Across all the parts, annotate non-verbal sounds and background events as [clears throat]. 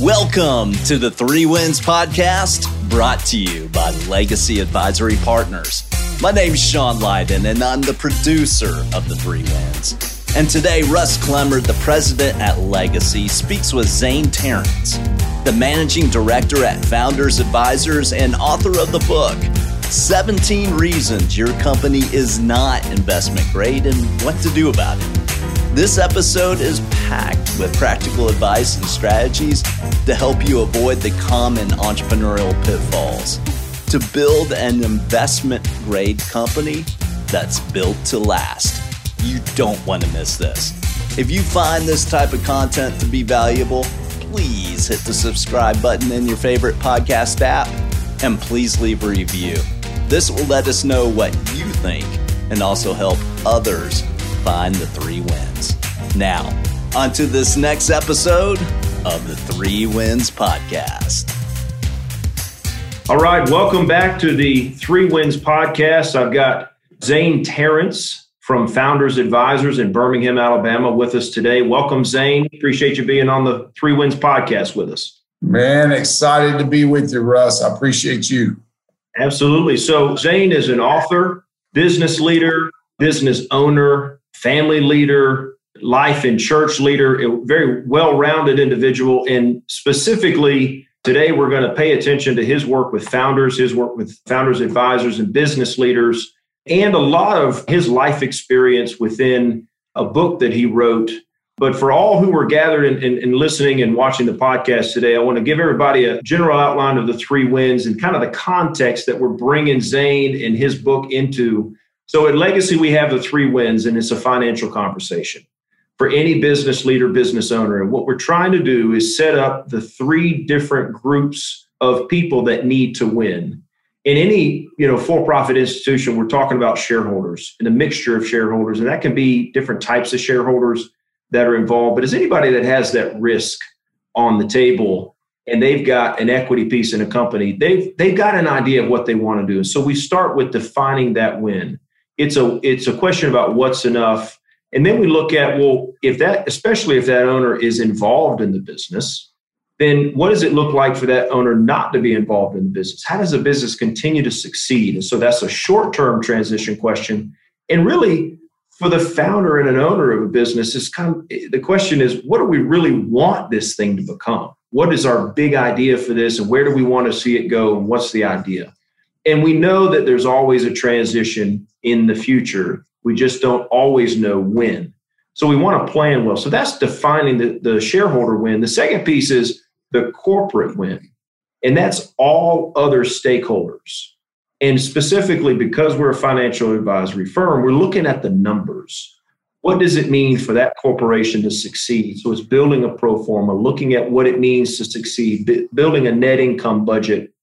Welcome to the Three Wins Podcast, brought to you by Legacy Advisory Partners. My name's Sean Lyden, and I'm the producer of the Three Wins. And today, Russ Clemmer, the president at Legacy, speaks with Zane Tarence, the managing director at Founders Advisors and author of the book, 17 Reasons Your Company is Not Investment Grade and What to Do About It. This episode is packed with practical advice and strategies to help you avoid the common entrepreneurial pitfalls to build an investment grade company that's built to last. You don't want to miss this. If you find this type of content to be valuable, please hit the subscribe button in your favorite podcast app and please leave a review. This will let us know what you think and also help others find the three wins. Now, on to this next episode of the Three Wins Podcast. All right, welcome back to the Three Wins Podcast. I've got Zane Tarence from Founders Advisors in Birmingham, Alabama, with us today. Welcome, Zane. Appreciate you being on the Three Wins Podcast with us. Man, excited to be with you, Russ. I appreciate you. Absolutely. So, Zane is an author, business leader, business owner, family leader, life and church leader, a very well rounded individual. And specifically, today we're going to pay attention to his work with founders, his work with founders, advisors, and business leaders, and a lot of his life experience within a book that he wrote. But for all who were gathered and, and, and listening and watching the podcast today, I want to give everybody a general outline of the three wins and kind of the context that we're bringing Zane and his book into so at Legacy, we have the three wins, and it's a financial conversation for any business leader, business owner. And what we're trying to do is set up the three different groups of people that need to win. In any you know for-profit institution, we're talking about shareholders and a mixture of shareholders, and that can be different types of shareholders that are involved. But as anybody that has that risk on the table and they've got an equity piece in a company, they've they've got an idea of what they want to do. So we start with defining that win it's a it's a question about what's enough. And then we look at well if that especially if that owner is involved in the business then what does it look like for that owner not to be involved in the business? How does a business continue to succeed? And so that's a short-term transition question. And really for the founder and an owner of a business is kind of eh, the question is what do we really want this thing to become? What is our big idea for this? And where do we want to see it go? And what's the idea and we know that there's always a transition in the future. We just don't always know when. So we want to plan well. So that's defining the, the shareholder win. The second piece is the corporate win, and that's all other stakeholders. And specifically, because we're a financial advisory firm, we're looking at the numbers. What does it mean for that corporation to succeed? So it's building a pro forma, looking at what it means to succeed, building a net income budget,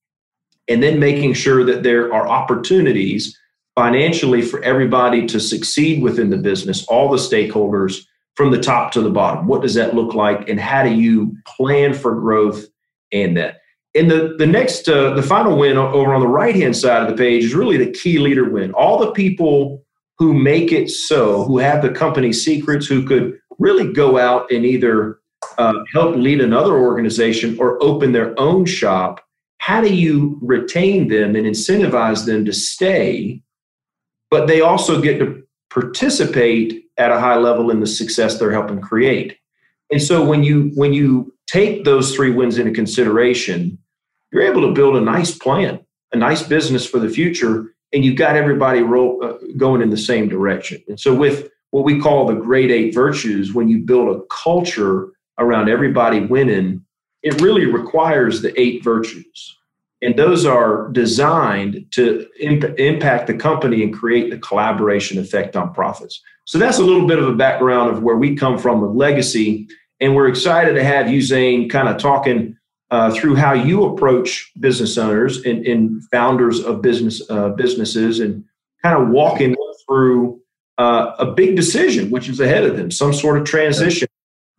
and then making sure that there are opportunities financially for everybody to succeed within the business, all the stakeholders from the top to the bottom. What does that look like? And how do you plan for growth and that? And the, the next, uh, the final win over on the right hand side of the page is really the key leader win. All the people who make it so, who have the company secrets, who could really go out and either uh, help lead another organization or open their own shop. How do you retain them and incentivize them to stay but they also get to participate at a high level in the success they're helping create. And so when you when you take those three wins into consideration, you're able to build a nice plan, a nice business for the future, and you've got everybody roll, uh, going in the same direction. And so with what we call the great eight virtues, when you build a culture around everybody winning, it really requires the eight virtues. And those are designed to imp- impact the company and create the collaboration effect on profits. So that's a little bit of a background of where we come from with legacy. And we're excited to have you, Zane, kind of talking uh, through how you approach business owners and, and founders of business uh, businesses and kind of walking through uh, a big decision, which is ahead of them, some sort of transition,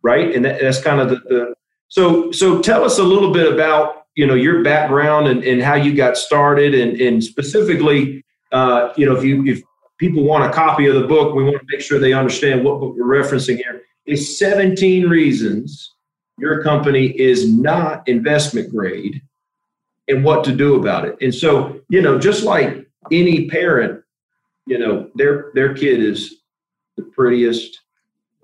right? And that, that's kind of the, the so so tell us a little bit about you know your background and, and how you got started and, and specifically uh, you know if you if people want a copy of the book we want to make sure they understand what book we're referencing here is 17 reasons your company is not investment grade and what to do about it. And so, you know, just like any parent, you know, their their kid is the prettiest,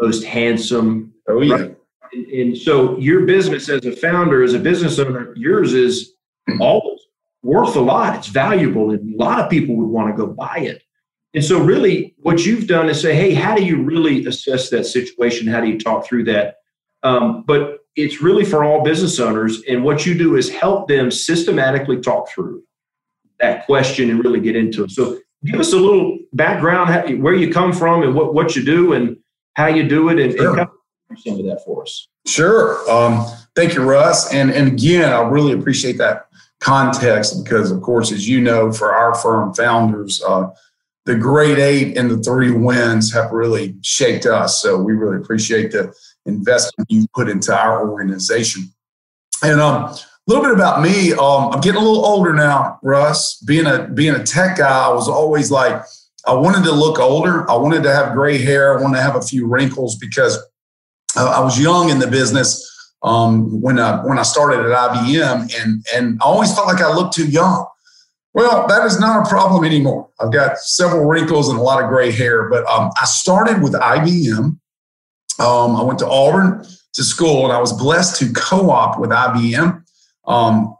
most handsome. Oh yeah. Right? And, and, so your business as a founder, as a business owner, yours is always worth a lot. It's valuable, and a lot of people would want to go buy it. And so, really, what you've done is say, hey, how do you really assess that situation? How do you talk through that? Um, but it's really for all business owners. And what you do is help them systematically talk through that question and really get into it. So, give us a little background, where you come from, and what, what you do, and how you do it, and, sure. and some of that for us. Sure. Um, thank you, Russ. And and again, I really appreciate that context because, of course, as you know, for our firm founders, uh, the great eight and the three wins have really shaped us. So we really appreciate the investment you put into our organization. And um, a little bit about me. Um, I'm getting a little older now, Russ. Being a being a tech guy, I was always like, I wanted to look older. I wanted to have gray hair. I wanted to have a few wrinkles because I was young in the business um, when I when I started at IBM, and and I always felt like I looked too young. Well, that is not a problem anymore. I've got several wrinkles and a lot of gray hair, but um, I started with IBM. Um, I went to Auburn to school, and I was blessed to co-op with IBM. Um,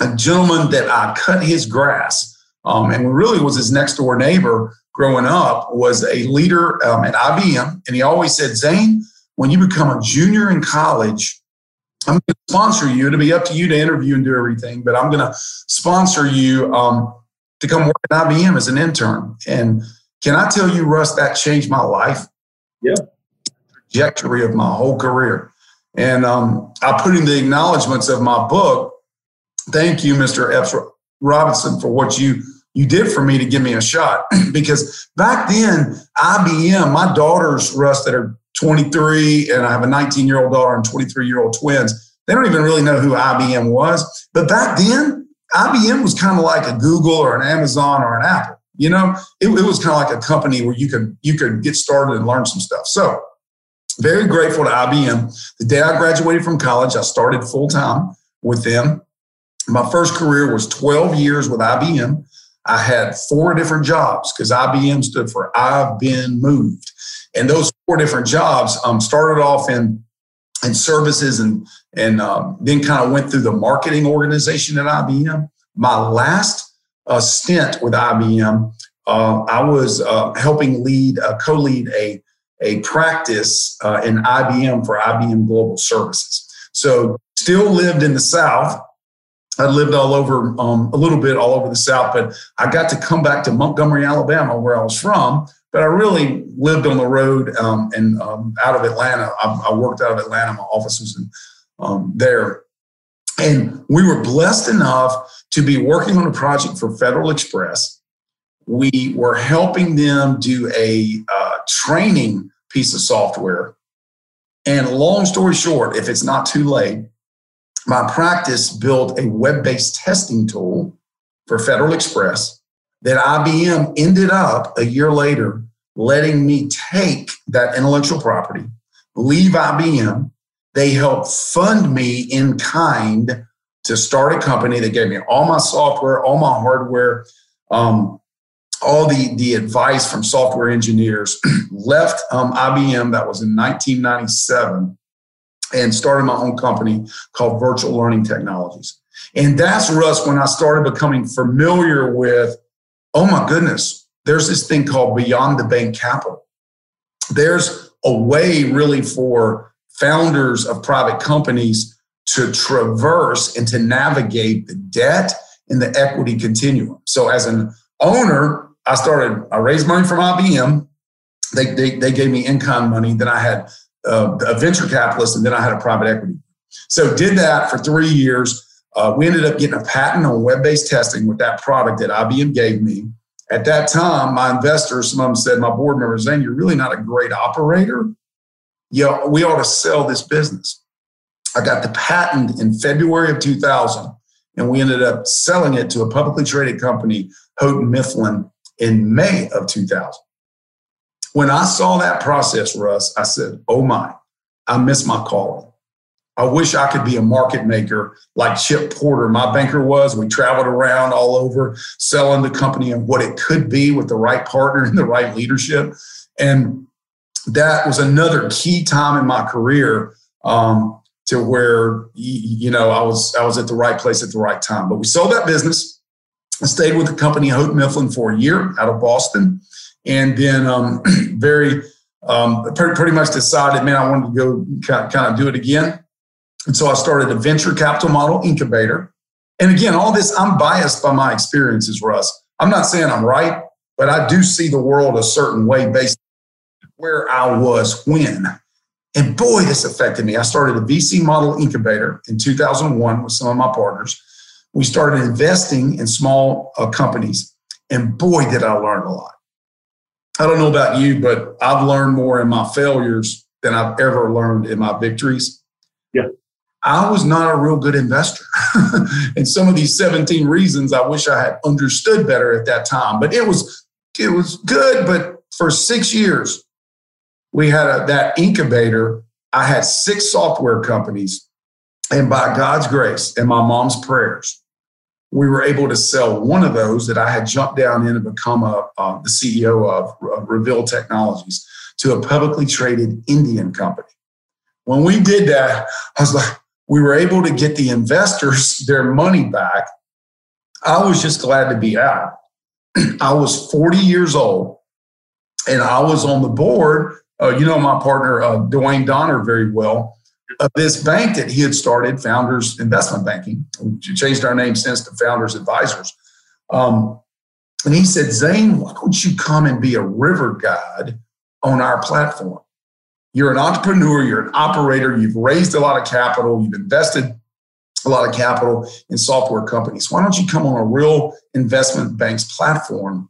a gentleman that I cut his grass, um, and really was his next door neighbor growing up, was a leader um, at IBM, and he always said, "Zane, when you become a junior in college, I'm going to sponsor you. It'll be up to you to interview and do everything, but I'm going to sponsor you um, to come work at IBM as an intern. And can I tell you, Russ, that changed my life? Yeah. Trajectory of my whole career. And um, I put in the acknowledgments of my book. Thank you, Mr. Epps Robinson, for what you you did for me to give me a shot. [clears throat] because back then, IBM, my daughters, Russ, that are 23 and I have a 19 year old daughter and 23 year old twins. They don't even really know who IBM was. But back then, IBM was kind of like a Google or an Amazon or an Apple. You know, it, it was kind of like a company where you could you could get started and learn some stuff. So very grateful to IBM. The day I graduated from college, I started full time with them. My first career was 12 years with IBM. I had four different jobs because IBM stood for I've been moved. And those four different jobs um, started off in in services and and um, then kind of went through the marketing organization at IBM. My last uh, stint with IBM, uh, I was uh, helping lead, uh, co-lead a a practice uh, in IBM for IBM Global Services. So still lived in the South. I lived all over, um, a little bit all over the South, but I got to come back to Montgomery, Alabama, where I was from, but I really lived on the road um, and um, out of Atlanta. I, I, worked out of Atlanta. My office was in, um, there. And we were blessed enough to be working on a project for Federal Express. We were helping them do a uh, training piece of software. And long story short, if it's not too late, my practice built a web based testing tool for Federal Express that IBM ended up a year later letting me take that intellectual property, leave IBM. They helped fund me in kind to start a company. They gave me all my software, all my hardware, um, all the, the advice from software engineers. [clears throat] Left um, IBM, that was in 1997, and started my own company called Virtual Learning Technologies. And that's Russ when I started becoming familiar with oh my goodness, there's this thing called beyond the bank capital. There's a way really for founders of private companies to traverse and to navigate the debt and the equity continuum. So as an owner, I started, I raised money from IBM. They, they, they gave me in-kind money. Then I had uh, a venture capitalist and then I had a private equity. So did that for three years uh, we ended up getting a patent on web-based testing with that product that IBM gave me. At that time, my investors, some of them said, my board members, Zane, you're really not a great operator. Yeah, we ought to sell this business. I got the patent in February of 2000, and we ended up selling it to a publicly traded company, Houghton Mifflin, in May of 2000. When I saw that process, Russ, I said, oh my, I missed my calling. I wish I could be a market maker like Chip Porter, my banker was. We traveled around all over selling the company and what it could be with the right partner and the right leadership. And that was another key time in my career um, to where you know I was I was at the right place at the right time. But we sold that business. I stayed with the company Houghton Mifflin for a year out of Boston, and then um, [clears throat] very um, pretty much decided, man, I wanted to go kind of do it again. And so I started a venture capital model incubator. And again, all this, I'm biased by my experiences, Russ. I'm not saying I'm right, but I do see the world a certain way based where I was when. And boy, this affected me. I started a VC model incubator in 2001 with some of my partners. We started investing in small uh, companies. And boy, did I learn a lot. I don't know about you, but I've learned more in my failures than I've ever learned in my victories. I was not a real good investor. [laughs] and some of these 17 reasons I wish I had understood better at that time. But it was it was good, but for six years, we had a, that incubator. I had six software companies. And by God's grace and my mom's prayers, we were able to sell one of those that I had jumped down in and become a, uh, the CEO of uh, Reveal Technologies to a publicly traded Indian company. When we did that, I was like, we were able to get the investors [laughs] their money back. I was just glad to be out. [clears throat] I was 40 years old and I was on the board. Uh, you know, my partner, uh, Dwayne Donner, very well of this bank that he had started, Founders Investment Banking. We changed our name since to Founders Advisors. Um, and he said, Zane, why don't you come and be a river guide on our platform? You're an entrepreneur, you're an operator, you've raised a lot of capital, you've invested a lot of capital in software companies. Why don't you come on a real investment bank's platform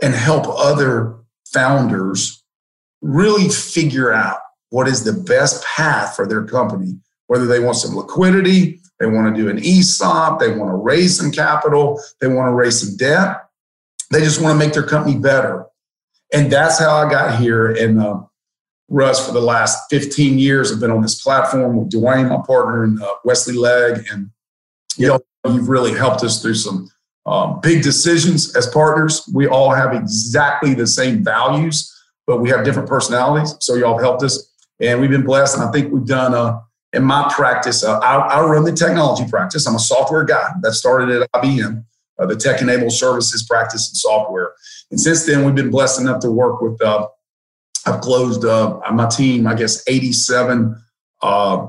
and help other founders really figure out what is the best path for their company, whether they want some liquidity, they want to do an ESOP, they want to raise some capital, they want to raise some debt. They just want to make their company better. And that's how I got here. And uh, Russ, for the last 15 years, I've been on this platform with Dwayne, my partner, and uh, Wesley Legg. And you know, you've really helped us through some um, big decisions as partners. We all have exactly the same values, but we have different personalities. So y'all have helped us and we've been blessed. And I think we've done uh, in my practice. Uh, I, I, run the technology practice. I'm a software guy that started at IBM, uh, the tech enabled services practice and software. And since then, we've been blessed enough to work with. I've closed uh, my team, I guess, 87 uh,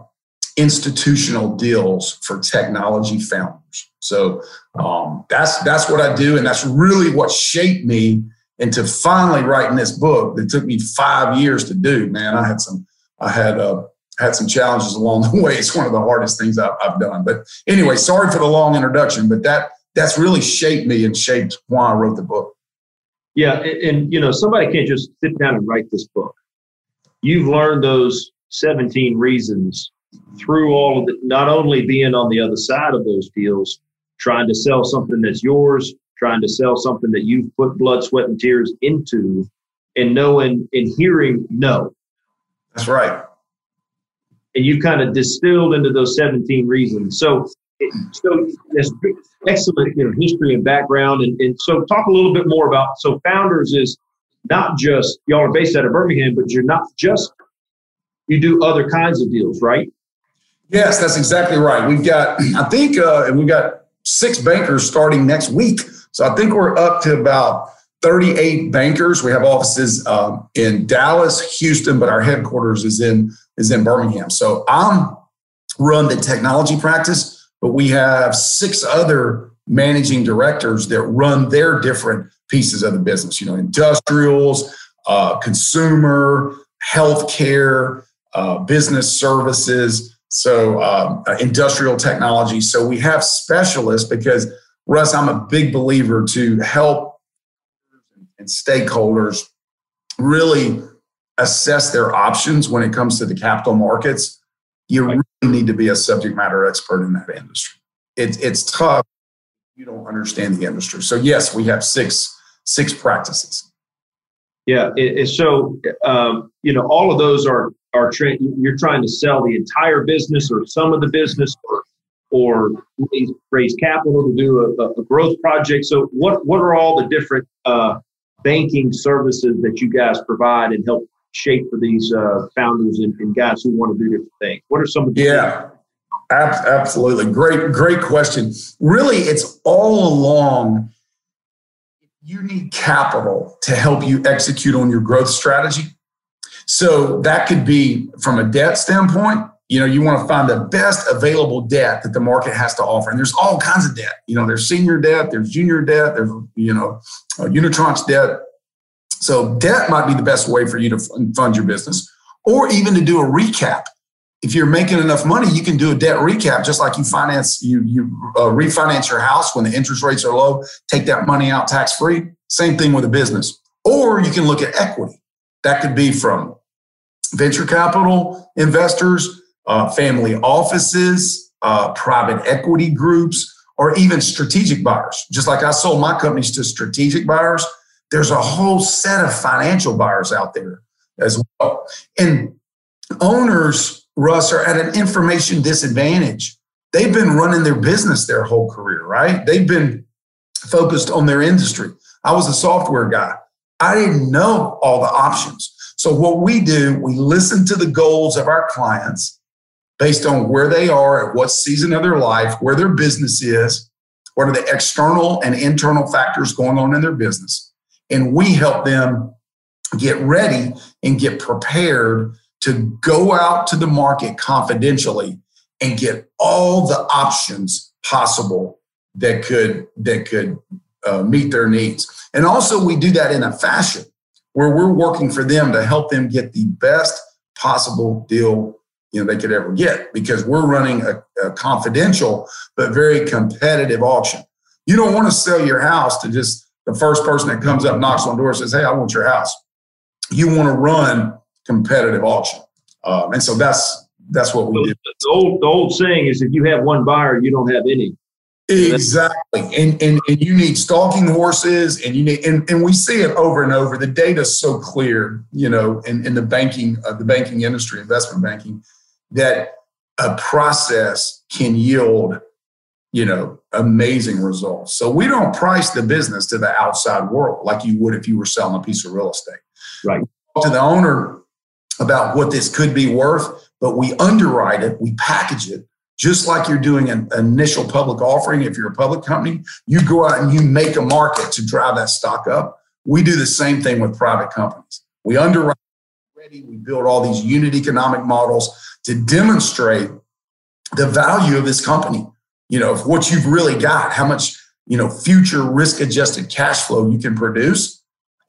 institutional deals for technology founders. So um, that's that's what I do, and that's really what shaped me into finally writing this book that took me five years to do. Man, I had some I had uh, had some challenges along the [laughs] way. It's one of the hardest things I've, I've done. But anyway, sorry for the long introduction, but that that's really shaped me and shaped why I wrote the book. Yeah, and, and you know, somebody can't just sit down and write this book. You've learned those 17 reasons through all of the, not only being on the other side of those deals, trying to sell something that's yours, trying to sell something that you've put blood, sweat, and tears into, and knowing and hearing no. That's right. And you kind of distilled into those 17 reasons. So, so there's excellent you know, history and background. And, and so, talk a little bit more about so Founders is not just y'all are based out of Birmingham, but you're not just you do other kinds of deals, right? Yes, that's exactly right. We've got, I think, uh, we've got six bankers starting next week. So I think we're up to about 38 bankers. We have offices um, in Dallas, Houston, but our headquarters is in is in Birmingham. So I'm run the technology practice, but we have six other managing directors that run their different pieces of the business. You know, industrials, uh, consumer, healthcare, uh, business services. So um, uh, industrial technology. So we have specialists because Russ, I'm a big believer to help and stakeholders really assess their options when it comes to the capital markets, you need to be a subject matter expert in that industry. It, it's tough. You don't understand the industry. So yes, we have six six practices. Yeah. It, so um, you know, all of those are are tra- you're trying to sell the entire business or some of the business or, or raise, raise capital to do a, a, growth project. So what what are all the different uh, banking services that you guys provide and help shape for these uh, founders and, and, guys who want to do different things? What are some of the yeah. Absolutely. Great, great question. Really, it's all along. You need capital to help you execute on your growth strategy. So that could be from a debt standpoint. You know, you want to find the best available debt that the market has to offer. And there's all kinds of debt. You know, there's senior debt, there's junior debt, there's, you know, uh, unitranche debt. So debt might be the best way for you to fund your business or even to do a recap if you're making enough money, you can do a debt recap, just like you finance, you you uh, refinance your house when the interest rates are low. Take that money out tax free. Same thing with a business, or you can look at equity. That could be from venture capital investors, uh, family offices, uh, private equity groups, or even strategic buyers. Just like I sold my companies to strategic buyers, there's a whole set of financial buyers out there as well. And owners Russ, are at an information disadvantage. They've been running their business their whole career, right? They've been focused on their industry. I was a software guy. I didn't know all the options. So, what we do, we listen to the goals of our clients based on where they are at what season of their life, where their business is, what are the external and internal factors going on in their business. And we help them get ready and get prepared to go out to the market confidentially and get all the options possible that could that could uh, meet their needs. And also, we do that in a fashion where we're working for them to help them get the best possible deal you know they could ever get because we're running a, a confidential but very competitive auction. You don't want to sell your house to just the first person that comes up, knocks on the door, says, "Hey, I want your house." You want to run competitive auction. Um, and so that's that's what we do. The old, the old saying is if you have one buyer, you don't have any. Exactly. And, and, and you need stalking horses and you need, and, and we see it over and over. The data is so clear, you know, in, in the banking, uh, the banking industry, investment banking, that a process can yield, you know, amazing results. So we don't price the business to the outside world like you would if you were selling a piece of real estate. Right. To the owner about what this could be worth, but we underwrite it, we package it, just like you're doing an initial public offering. If you're a public company, you go out and you make a market to drive that stock up. We do the same thing with private companies. We underwrite ready, we build all these unit economic models to demonstrate the value of this company, you know, what you've really got, how much, you know, future risk adjusted cash flow you can produce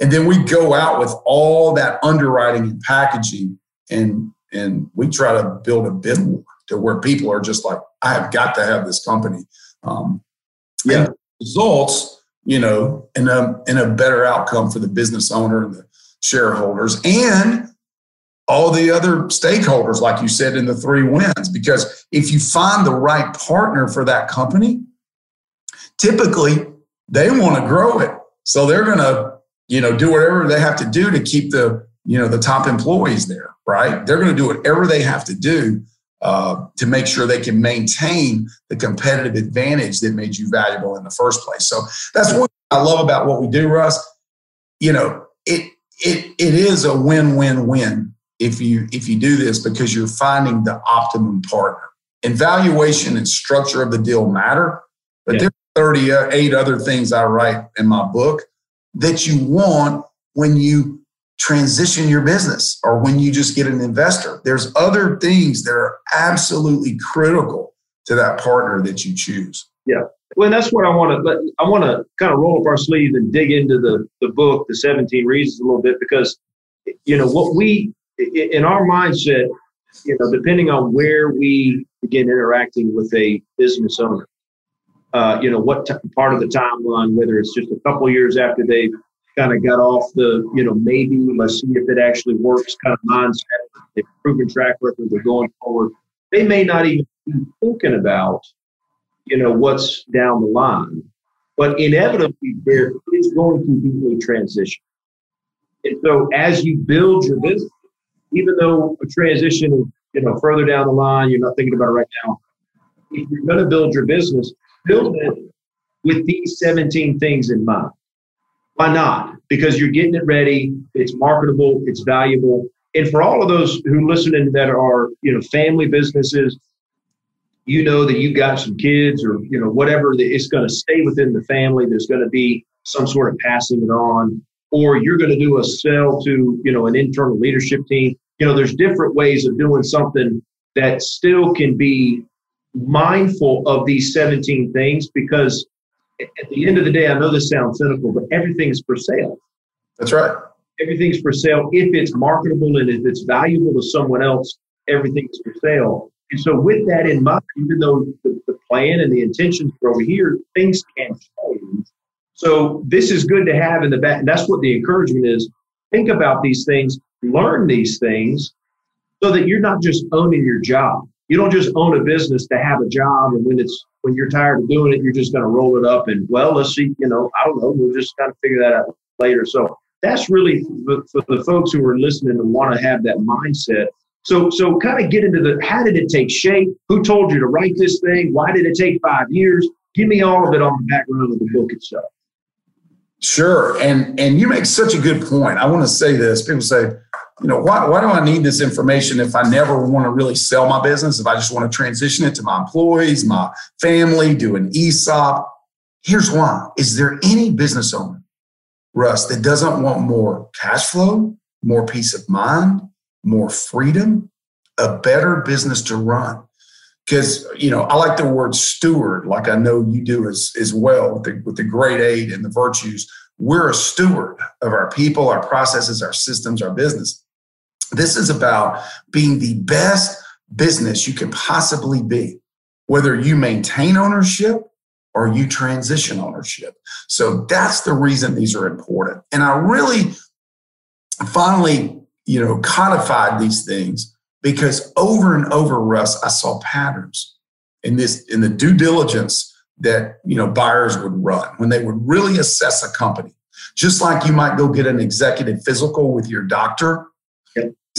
and then we go out with all that underwriting and packaging and and we try to build a bid war to where people are just like, I have got to have this company. Um, yeah. results, you know, in a in a better outcome for the business owner and the shareholders and all the other stakeholders, like you said in the three wins. Because if you find the right partner for that company, typically they want to grow it. So they're going to you know, do whatever they have to do to keep the, you know, the top employees there, right? They're going to do whatever they have to do uh, to make sure they can maintain the competitive advantage that made you valuable in the first place. So that's what I love about what we do, Russ. You know, it it it is a win-win-win if you if you do this because you're finding the optimum partner. And valuation and structure of the deal matter, but yeah. there are 38 uh, other things I write in my book that you want when you transition your business or when you just get an investor. There's other things that are absolutely critical to that partner that you choose. Yeah. Well, that's what I want to. I want to kind of roll up our sleeves and dig into the the book, the 17 Reasons, a little bit because, you know, what we in our mindset, you know, depending on where we begin interacting with a business owner, uh, you know, what t- part of the timeline, whether it's just a couple years after they've kind of got off the, you know, maybe let's see if it actually works kind of mindset, they've proven track record, they're going forward. They may not even be thinking about, you know, what's down the line. But inevitably, there is going to be a transition. And so, as you build your business, even though a transition is, you know, further down the line, you're not thinking about it right now. If you're going to build your business, build it with these 17 things in mind. Why not? Because you're getting it ready, it's marketable, it's valuable. And for all of those who listening that are, you know, family businesses, you know that you've got some kids or, you know, whatever, that it's going to stay within the family. There's going to be some sort of passing it on, or you're going to do a sell to, you know, an internal leadership team. You know, there's different ways of doing something that still can be mindful of these 17 things because at the end of the day, I know this sounds cynical, but everything's for sale. That's right. Everything's for sale. If it's marketable and if it's valuable to someone else, everything's for sale. And so, with that in mind, even though the, the plan and the intentions are over here, things can change. So, this is good to have in the back. That's what the encouragement is. Think about these things, learn these things so that you're not just owning your job. You don't just own a business to have a job and when it's when you're tired of doing it, you're just going to roll it up and well, let's see. You know, I don't know. We'll just kind of figure that out later. So that's really for the folks who are listening and want to have that mindset. So, so kind of get into the how did it take shape? Who told you to write this thing? Why did it take five years? Give me all of it on the background of the book itself. Sure, and and you make such a good point. I want to say this. People say, you know, why, why do I need this information if I never want to really sell my business? If I just want to transition it to my employees, my family, do an ESOP? Here's why. Is there any business owner, Russ, that doesn't want more cash flow, more peace of mind, more freedom, a better business to run? Because, you know, I like the word steward, like I know you do as, as well with the, with the great aid and the virtues. We're a steward of our people, our processes, our systems, our business. This is about being the best business you can possibly be, whether you maintain ownership or you transition ownership. So that's the reason these are important. And I really finally, you know, codified these things because over and over, Russ, I saw patterns in this in the due diligence that you know buyers would run when they would really assess a company. Just like you might go get an executive physical with your doctor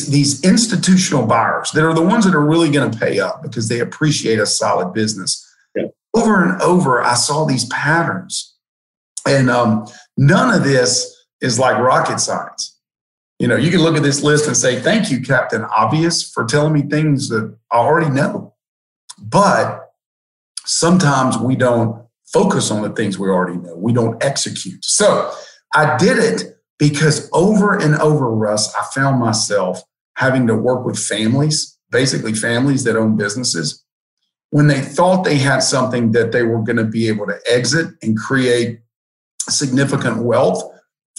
these institutional buyers that are the ones that are really going to pay up because they appreciate a solid business. Over and over, I saw these patterns. And um, none of this is like rocket science. You know, you can look at this list and say, Thank you, Captain Obvious, for telling me things that I already know. But sometimes we don't focus on the things we already know, we don't execute. So I did it because over and over, Russ, I found myself having to work with families, basically families that own businesses, when they thought they had something that they were going to be able to exit and create significant wealth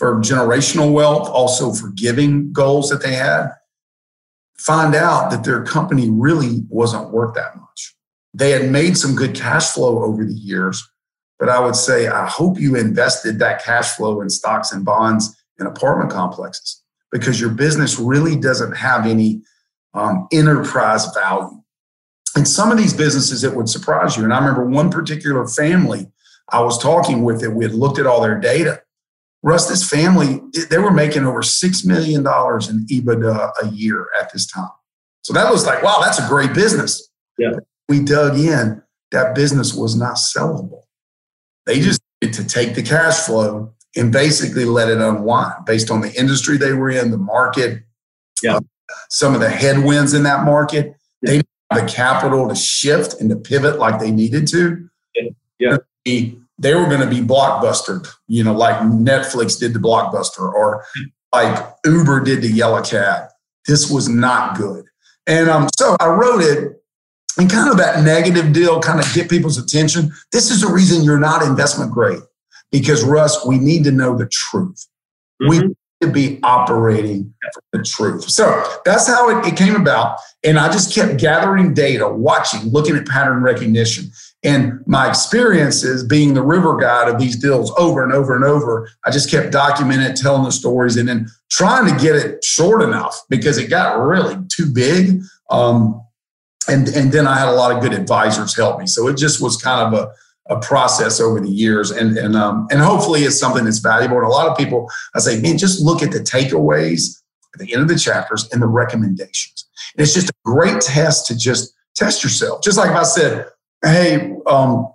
for generational wealth, also for giving goals that they had, find out that their company really wasn't worth that much. They had made some good cash flow over the years, but I would say, I hope you invested that cash flow in stocks and bonds in apartment complexes because your business really doesn't have any um, enterprise value. And some of these businesses, it would surprise you. And I remember one particular family I was talking with that we had looked at all their data. Russ, this family, they were making over $6 million in EBITDA a year at this time. So that was like, wow, that's a great business. Yeah. We dug in, that business was not sellable. They just needed to take the cash flow and basically let it unwind based on the industry they were in, the market, yeah. Uh, some of the headwinds in that market. Yeah. They didn't have the capital to shift and to pivot like they needed to. Yeah. They were going to be blockbustered, you know, like Netflix did the blockbuster or like Uber did the yellow cab. This was not good. And um, so I wrote it and kind of that negative deal, kind of get people's attention. This is the reason you're not investment grade because Russ, we need to know the truth. Mm-hmm. We need to be operating for the truth. So that's how it, it came about. And I just kept gathering data, watching, looking at pattern recognition. And my experiences being the river guide of these deals over and over and over, I just kept documenting it, telling the stories, and then trying to get it short enough because it got really too big. Um, and, and then I had a lot of good advisors help me. So it just was kind of a, a process over the years and and um, and hopefully it's something that's valuable and a lot of people i say man just look at the takeaways at the end of the chapters and the recommendations. And it's just a great test to just test yourself. Just like I said, hey, um,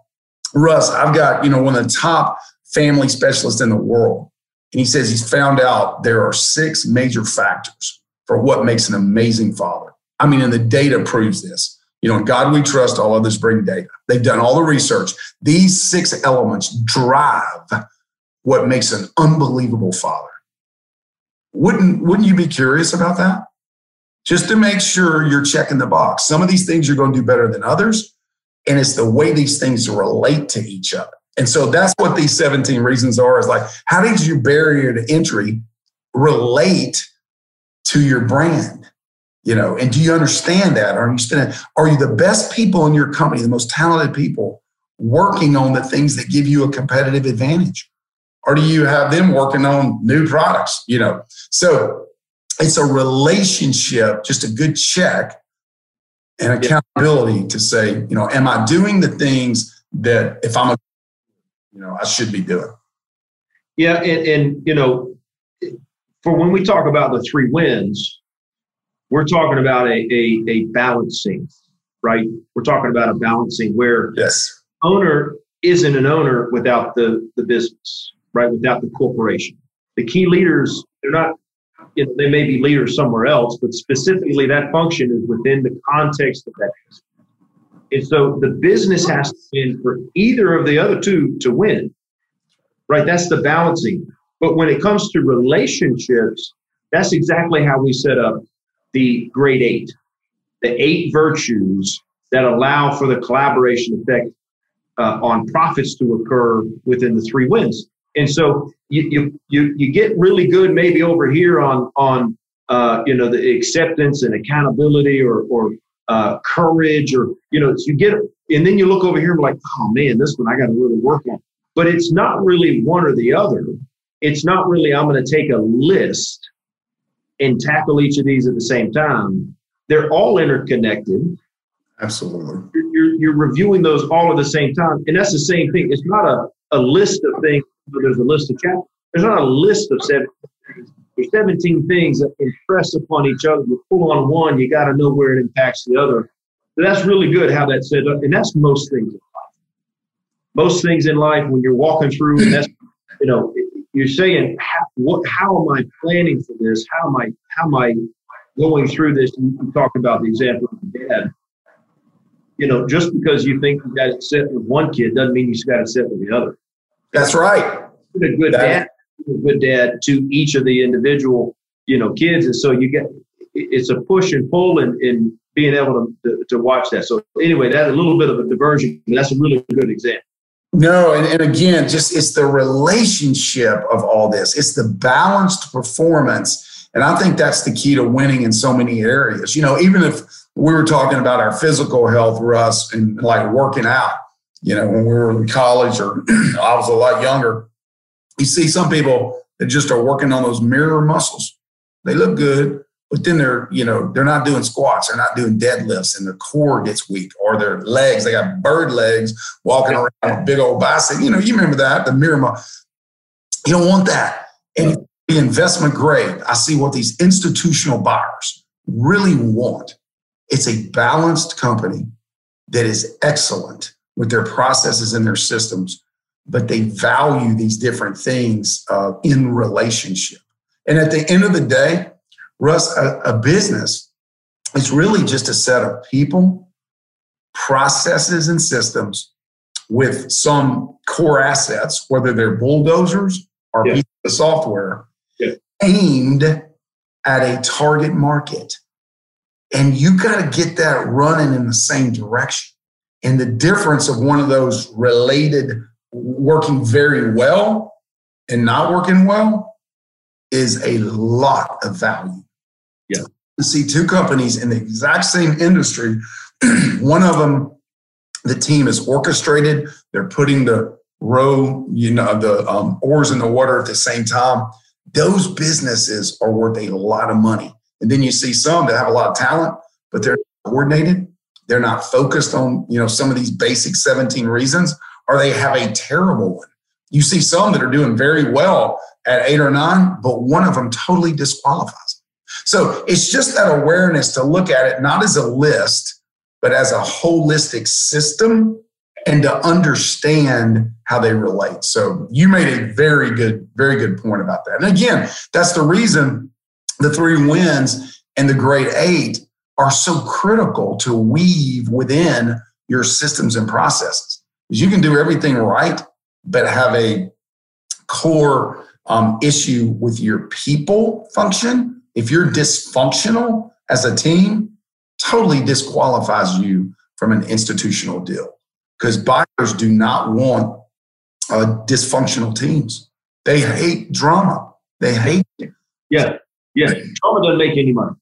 Russ, I've got, you know, one of the top family specialists in the world. And he says he's found out there are six major factors for what makes an amazing father. I mean, and the data proves this. You know, God we trust, all others bring data. They've done all the research. These six elements drive what makes an unbelievable father. Wouldn't, wouldn't you be curious about that? Just to make sure you're checking the box. Some of these things you're going to do better than others. And it's the way these things relate to each other. And so that's what these 17 reasons are is like, how did your barrier to entry relate to your brand? You know, and do you understand that? Are you spending, are you the best people in your company, the most talented people working on the things that give you a competitive advantage? Or do you have them working on new products? You know, so it's a relationship, just a good check and accountability to say, you know, am I doing the things that if I'm a, you know, I should be doing? Yeah, and, and you know, for when we talk about the three wins, we're talking about a, a, a balancing, right? We're talking about a balancing where yes, owner isn't an owner without the the business, right? Without the corporation. The key leaders, they're not you know, they may be leaders somewhere else, but specifically that function is within the context of that. And so the business has to win for either of the other two to win, right? That's the balancing. But when it comes to relationships, that's exactly how we set up the great eight, the eight virtues that allow for the collaboration effect uh, on profits to occur within the three wins. And so you, you, you, you get really good maybe over here on, on uh, you know, the acceptance and accountability or, or uh, courage or, you know, you get, and then you look over here and like, oh man, this one I got to really work on. But it's not really one or the other. It's not really, I'm going to take a list and tackle each of these at the same time. They're all interconnected. Absolutely. You're, you're, you're reviewing those all at the same time. And that's the same thing. It's not a, a list of things there's a list of chapters. There's not a list of 17 things. There's 17 things that impress upon each other. Pull on one, you got to know where it impacts the other. So that's really good how that's set up. And that's most things in life. Most things in life, when you're walking through, and that's, you know, you're saying, how, what, how am I planning for this? How am I, how am I going through this? You, talked about the example of the dad. You know, just because you think you got it set with one kid doesn't mean you just got it set with the other. That's right. A good dad, a good dad to each of the individual, you know, kids, and so you get it's a push and pull and in being able to, to, to watch that. So anyway, that's a little bit of a diversion. That's a really good example. No, and, and again, just it's the relationship of all this. It's the balanced performance. And I think that's the key to winning in so many areas. You know, even if we were talking about our physical health, Russ, and like working out, you know, when we were in college or [clears throat] I was a lot younger, you see some people that just are working on those mirror muscles. They look good, but then they're, you know, they're not doing squats, they're not doing deadlifts, and their core gets weak, or their legs, they got bird legs walking around with big old bicep. You know, you remember that, the mirror muscle. You don't want that. And the investment grade, I see what these institutional buyers really want. It's a balanced company that is excellent with their processes and their systems, but they value these different things uh, in relationship. And at the end of the day, Russ, a, a business is really just a set of people, processes, and systems with some core assets, whether they're bulldozers or yeah. of software, yeah. aimed at a target market. And you got to get that running in the same direction. And the difference of one of those related working very well and not working well is a lot of value. Yeah. You see two companies in the exact same industry. [clears throat] one of them, the team is orchestrated. They're putting the row, you know, the um, oars in the water at the same time. Those businesses are worth a lot of money. And then you see some that have a lot of talent, but they're coordinated they're not focused on you know some of these basic 17 reasons or they have a terrible one you see some that are doing very well at eight or nine but one of them totally disqualifies So it's just that awareness to look at it not as a list, but as a holistic system and to understand how they relate. So you made a very good, very good point about that. And again, that's the reason the three wins and the great eight are so critical to weave within your systems and processes. Because you can do everything right, but have a core um, issue with your people function. If you're dysfunctional as a team, totally disqualifies you from an institutional deal because buyers do not want uh, dysfunctional teams. They hate drama. They hate it. Yeah, yeah. Drama doesn't make any money.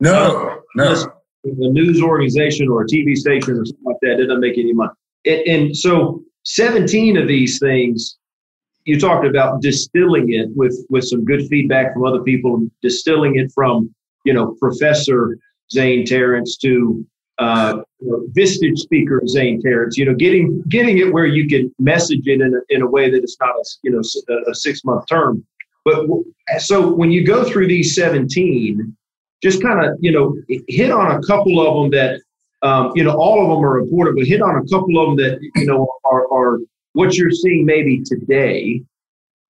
No, no. A news organization or a TV station or something like that, doesn't make any money. And, and so, 17 of these things, you talked about distilling it with with some good feedback from other people, distilling it from you know Professor Zane Tarence to uh, you know, Vistage speaker Zane Tarence. You know, getting getting it where you can message it in a, in a way that it's not a you know a six month term. But so when you go through these seventeen, just kind of you know hit on a couple of them that um, you know all of them are important, but hit on a couple of them that you know are, are what you're seeing maybe today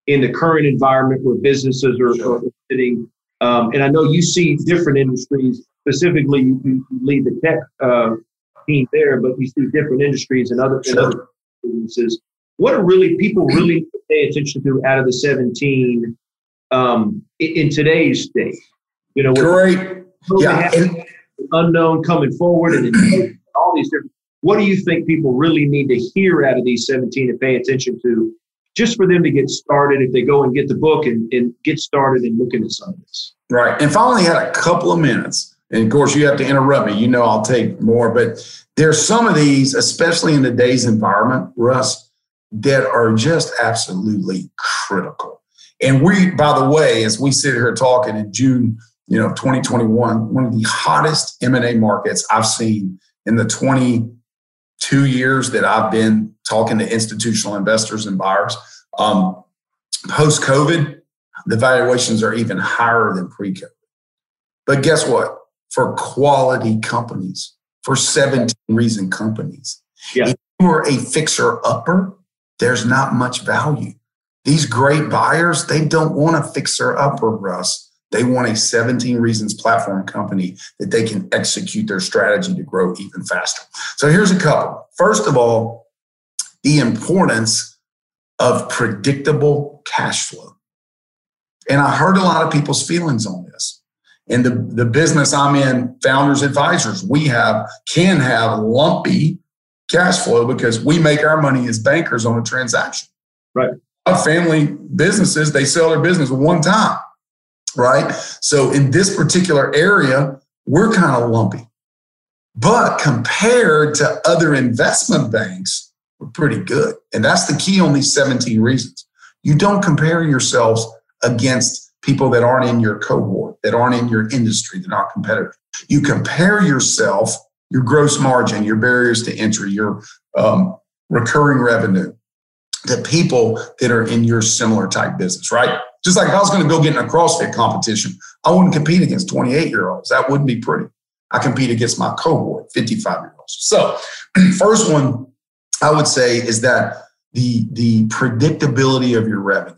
in the current environment where businesses are, are sitting. Um, and I know you see different industries specifically you, you lead the tech uh, team there, but you see different industries and other, sure. and other businesses. What are really people really pay attention to out of the 17 um, in, in, today's state? You know, great, yeah, and, unknown coming forward, and [clears throat] all these different. What do you think people really need to hear out of these 17 and pay attention to, just for them to get started? If they go and get the book and, and get started and looking at some of this, right? If I only had a couple of minutes, and of course, you have to interrupt me. You know, I'll take more, but there's some of these, especially in today's environment, Russ, that are just absolutely critical. And we, by the way, as we sit here talking in June, you know, 2021, one of the hottest M&A markets I've seen in the 22 years that I've been talking to institutional investors and buyers. Um, Post COVID, the valuations are even higher than pre COVID. But guess what? for quality companies, for 17 reason companies. Yeah. If you are a fixer upper, there's not much value. These great buyers, they don't want a fixer upper, Russ. They want a 17 reasons platform company that they can execute their strategy to grow even faster. So here's a couple. First of all, the importance of predictable cash flow. And I heard a lot of people's feelings on this in the, the business I'm in, founders advisors, we have can have lumpy cash flow because we make our money as bankers on a transaction. Right. Family businesses, they sell their business one time. Right. So in this particular area, we're kind of lumpy. But compared to other investment banks, we're pretty good. And that's the key on these 17 reasons. You don't compare yourselves against people that aren't in your cohort, that aren't in your industry, they're not competitive. You compare yourself, your gross margin, your barriers to entry, your um, recurring revenue to people that are in your similar type business, right? Just like if I was going to go get in a CrossFit competition, I wouldn't compete against 28 year olds. That wouldn't be pretty. I compete against my cohort, 55 year olds. So, [clears throat] first one I would say is that the, the predictability of your revenue.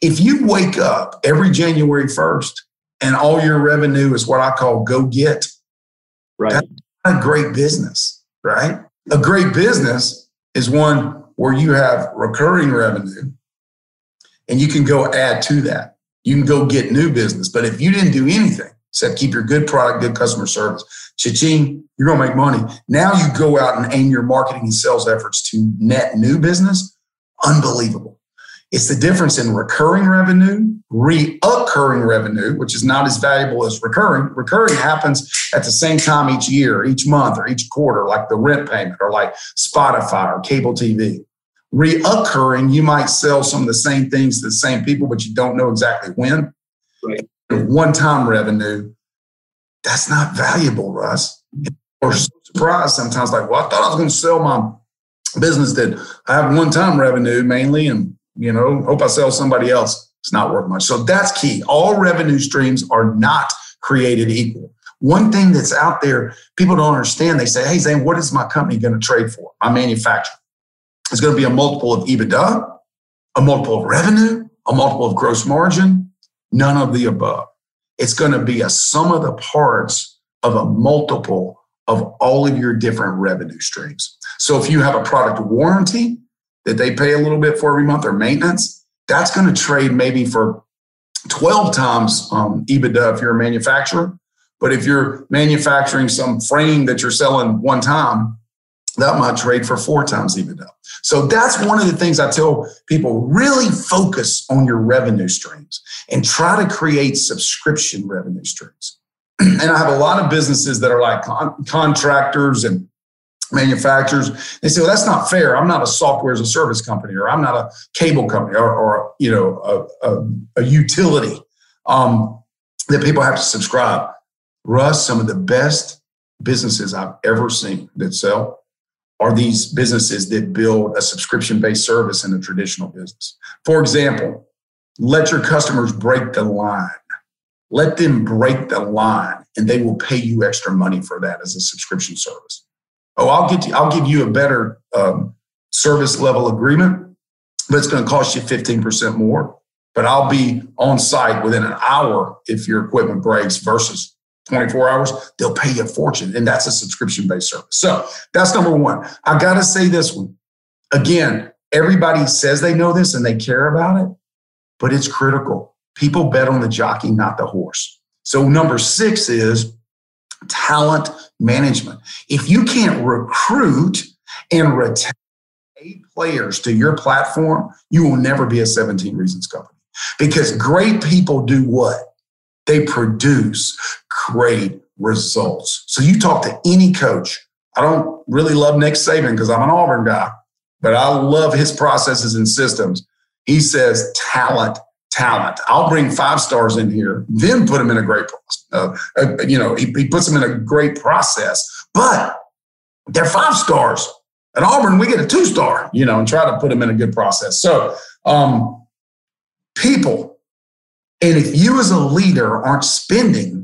If you wake up every January 1st and all your revenue is what I call go get, right. that's a great business, right? A great business is one where you have recurring revenue and you can go add to that. You can go get new business. But if you didn't do anything except keep your good product, good customer service, cha-ching, you're going to make money. Now you go out and aim your marketing and sales efforts to net new business. Unbelievable. It's the difference in recurring revenue, reoccurring revenue, which is not as valuable as recurring. Recurring happens at the same time each year, each month, or each quarter, like the rent payment or like Spotify or cable TV. Reoccurring, you might sell some of the same things to the same people, but you don't know exactly when. Right. One time revenue, that's not valuable, Russ. Or surprised sometimes, like, well, I thought I was going to sell my business that I have one time revenue mainly and you know, hope I sell somebody else. It's not worth much. So that's key. All revenue streams are not created equal. One thing that's out there, people don't understand. They say, hey, Zane, what is my company going to trade for? My manufacturer. It's going to be a multiple of EBITDA, a multiple of revenue, a multiple of gross margin, none of the above. It's going to be a sum of the parts of a multiple of all of your different revenue streams. So if you have a product warranty that they pay a little bit for every month or maintenance, that's going to trade maybe for 12 times um, EBITDA if you're a manufacturer. But if you're manufacturing some frame that you're selling one time, that might trade for four times EBITDA. So that's one of the things I tell people really focus on your revenue streams and try to create subscription revenue streams. [clears throat] and I have a lot of businesses that are like con- contractors and manufacturers. They say, well, that's not fair. I'm not a software as a service company, or I'm not a cable company, or, or you know, a, a, a utility um, that people have to subscribe. Russ, some of the best businesses I've ever seen that sell are these businesses that build a subscription based service in a traditional business. For example, let your customers break the line. Let them break the line and they will pay you extra money for that as a subscription service. Oh, I'll get you, I'll give you a better um, service level agreement, but it's going to cost you 15% more. But I'll be on site within an hour if your equipment breaks versus 24 hours, they'll pay you a fortune. And that's a subscription based service. So that's number one. I got to say this one. Again, everybody says they know this and they care about it, but it's critical. People bet on the jockey, not the horse. So number six is talent management. If you can't recruit and retain players to your platform, you will never be a 17 Reasons company. Because great people do what? They produce great results. So you talk to any coach. I don't really love Nick Saban because I'm an Auburn guy, but I love his processes and systems. He says talent, talent. I'll bring five stars in here, then put them in a great, uh, uh, you know, he, he puts them in a great process. But they're five stars. At Auburn, we get a two star, you know, and try to put them in a good process. So, um, people, and if you as a leader aren't spending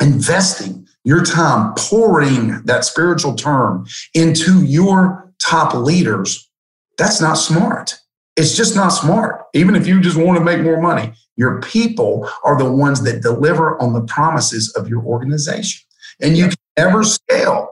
investing your time pouring that spiritual term into your top leaders, that's not smart. It's just not smart. Even if you just want to make more money, your people are the ones that deliver on the promises of your organization. And you can never scale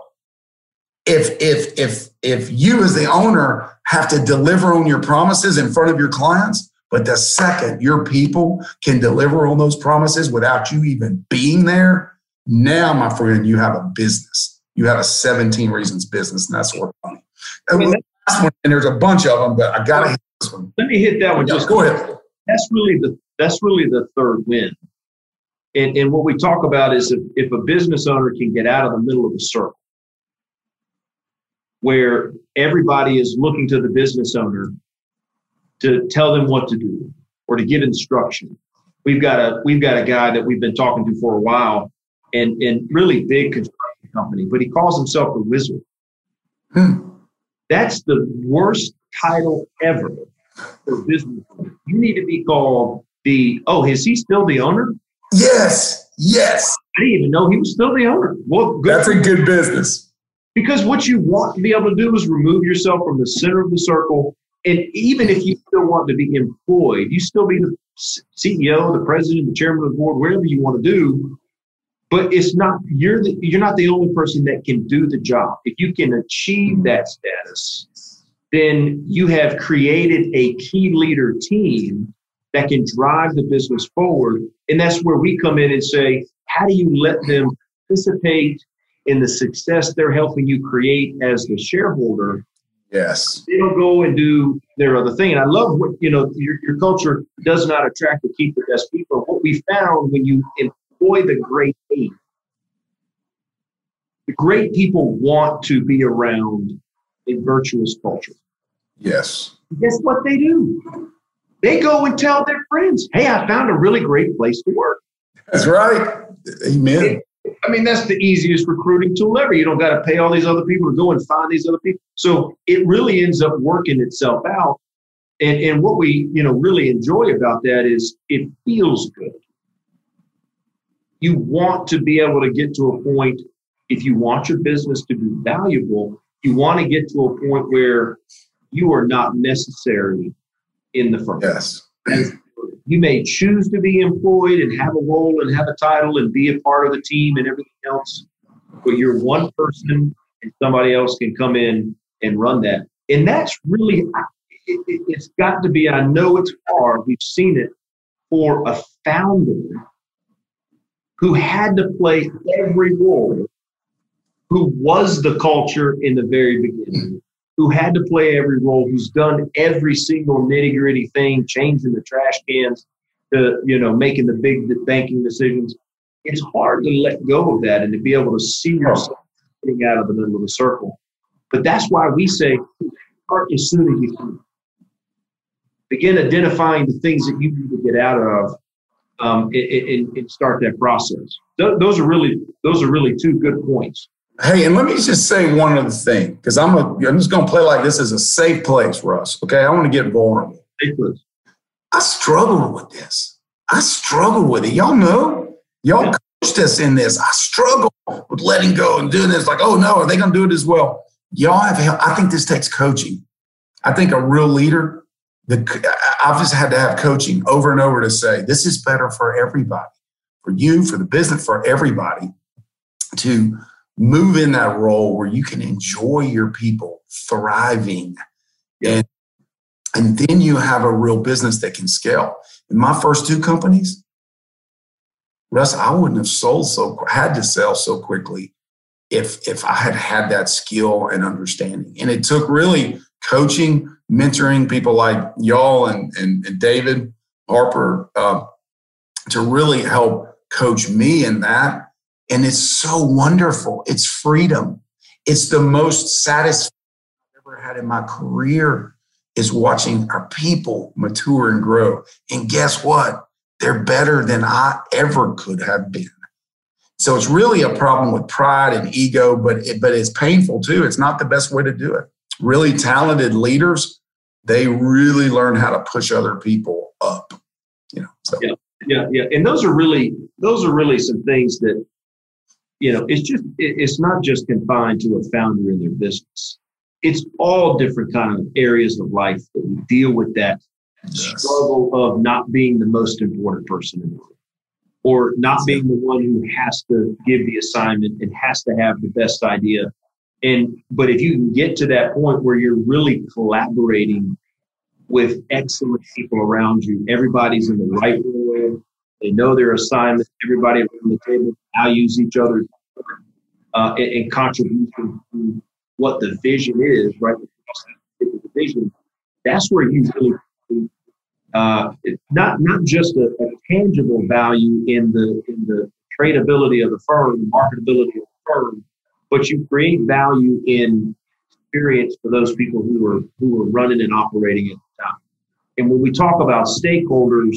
if if if if you as the owner have to deliver on your promises in front of your clients but the second your people can deliver on those promises without you even being there now, my friend, you have a business. You have a 17 reasons business, and that's worth money. And, I mean, one, and there's a bunch of them, but I got to hit this one. Let me hit that one. Yeah, just go ahead. That's really the that's really the third win. And, and what we talk about is if, if a business owner can get out of the middle of the circle, where everybody is looking to the business owner to tell them what to do or to give instruction. We've got a we've got a guy that we've been talking to for a while and, and really big construction company, but he calls himself the wizard. Hmm. That's the worst title ever for business. You need to be called the, oh, is he still the owner? Yes, yes. I didn't even know he was still the owner. Well, that's a good business. Because what you want to be able to do is remove yourself from the center of the circle. And even if you still want to be employed, you still be the CEO, the president, the chairman of the board, wherever you want to do but it's not you're the, you're not the only person that can do the job. If you can achieve mm-hmm. that status then you have created a key leader team that can drive the business forward. And that's where we come in and say how do you let them participate in the success they're helping you create as the shareholder? Yes. They don't go and do their other thing. And i love what you know your, your culture does not attract or keep the best people. What we found when you employ the great eight. The great people want to be around a virtuous culture. Yes. Guess what they do? They go and tell their friends, hey, I found a really great place to work. That's right. Amen. I mean, that's the easiest recruiting tool ever. You don't got to pay all these other people to go and find these other people. So it really ends up working itself out. and, and what we, you know, really enjoy about that is it feels good. You want to be able to get to a point, if you want your business to be valuable, you want to get to a point where you are not necessary in the firm. Yes. You may choose to be employed and have a role and have a title and be a part of the team and everything else, but you're one person and somebody else can come in and run that. And that's really, it, has got to be, I know it's hard, we've seen it for a founder who had to play every role, who was the culture in the very beginning, who had to play every role, who's done every single nitty gritty thing, changing the trash cans to, you know, making the big banking decisions. It's hard to let go of that and to be able to see yourself getting out of the middle of the circle. But that's why we say start as soon as you can. Begin identifying the things that you need to get out of um, and, and, start that process. Those are really those are really two good points. Hey, and let me just say one other thing, because I'm a, I'm just going to play like this is a safe place, Russ. Okay, I want to get vulnerable. I struggle with this. I struggle with it. Y'all know, y'all yeah. coached us in this. I struggle with letting go and doing this. Like, oh no, are they going to do it as well? Y'all have. I think this takes coaching. I think a real leader. The I've just had to have coaching over and over to say this is better for everybody, for you, for the business, for everybody to move in that role where you can enjoy your people thriving. And and then you have a real business that can scale. In my first two companies russ i wouldn't have sold so had to sell so quickly if if i had had that skill and understanding. And it took really coaching mentoring people like y'all and and, and david harper uh, to really help coach me in that and it's so wonderful. It's freedom. It's the most satisfying I've ever had in my career is watching our people mature and grow. And guess what? They're better than I ever could have been. So it's really a problem with pride and ego, but it, but it's painful too. It's not the best way to do it. Really talented leaders, they really learn how to push other people up. You know. So. Yeah, yeah, yeah. And those are really those are really some things that you know, it's just it's not just confined to a founder in their business. It's all different kind of areas of life that we deal with that yes. struggle of not being the most important person in the room, or not being the one who has to give the assignment and has to have the best idea. And but if you can get to that point where you're really collaborating with excellent people around you, everybody's in the right role. They know their assignment. Everybody around the table values each other uh, and, and, contribution to what the vision is, right? The vision. That's where you really uh, not not just a, a, tangible value in the in the tradability of the firm, the marketability of the firm, but you create value in experience for those people who are who are running and operating at the time. And when we talk about stakeholders,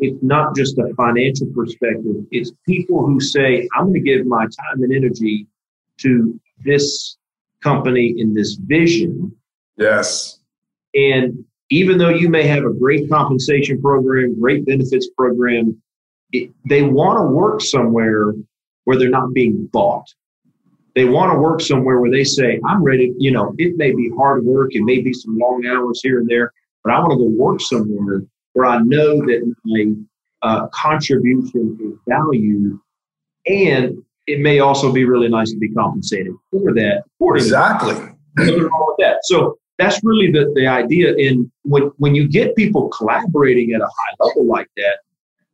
it's not just a financial perspective. It's people who say, I'm going to give my time and energy to this company in this vision. Yes. And even though you may have a great compensation program, great benefits program, it, they want to work somewhere where they're not being bought. They want to work somewhere where they say, I'm ready. You know, it may be hard work, it may be some long hours here and there, but I want to go work somewhere where I know that my uh, contribution is valued, and it may also be really nice to be compensated for that. Exactly. Wrong with that. So that's really the, the idea. And when when you get people collaborating at a high level like that,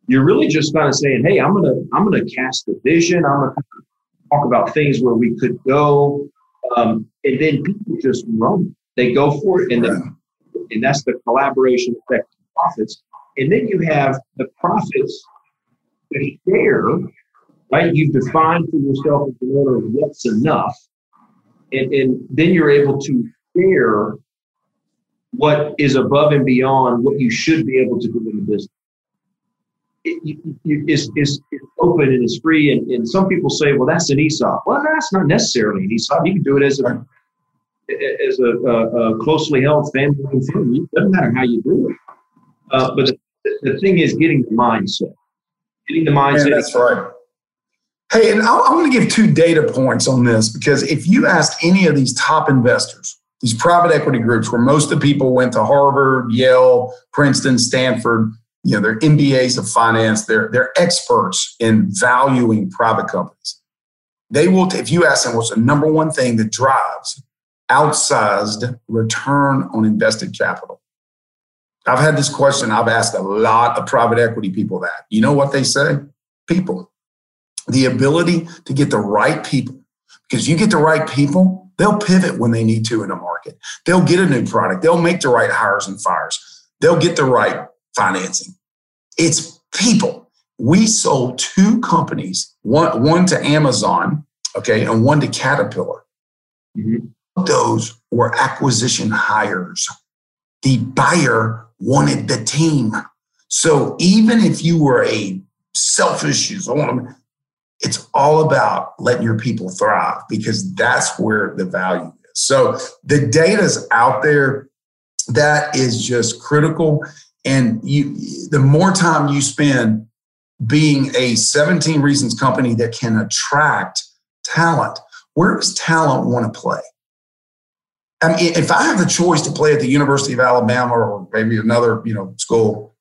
you're really just kind of saying, "Hey, I'm gonna I'm gonna cast the vision. I'm gonna talk about things where we could go." Um, and then people just run. They go for it, and then, and that's the collaboration effect profits. And then you have the profits to share, right? You've defined for yourself as an owner what's enough. And, and then you're able to share what is above and beyond what you should be able to do in the business. It, it's, it's, it's, open and it's free. And, and some people say, well, that's an ESOP. Well, that's not necessarily an ESOP. You can do it as a as a, a, a closely held family firm. It doesn't matter how you do it. Uh, but the, the, thing is getting the mindset. Getting the mindset. Man, that's right. Hey, and I, I want to give two data points on this because if you ask any of these top investors, these private equity groups where most of the people went to Harvard, Yale, Princeton, Stanford, you know, they're MBAs of finance, they're, they're experts in valuing private companies. They will, if you ask them what's the number one thing that drives outsized return on invested capital. I've had this question, I've asked a lot of private equity people that. You know what they say? People. The ability to get the right people. Because you get the right people, they'll pivot when they need to in a market. They'll get a new product. They'll make the right hires and fires. They'll get the right financing. It's people. We sold two companies, one, one to Amazon, okay, and one to Caterpillar. Mm-hmm those were acquisition hires. The buyer wanted the team. So even if you were a selfish, it's all about letting your people thrive because that's where the value is. So the data's out there. That is just critical. And you, the more time you spend being a 17 reasons company that can attract talent, where does talent want to play? I mean, if I have the choice to play at the University of Alabama or maybe another, you know, school,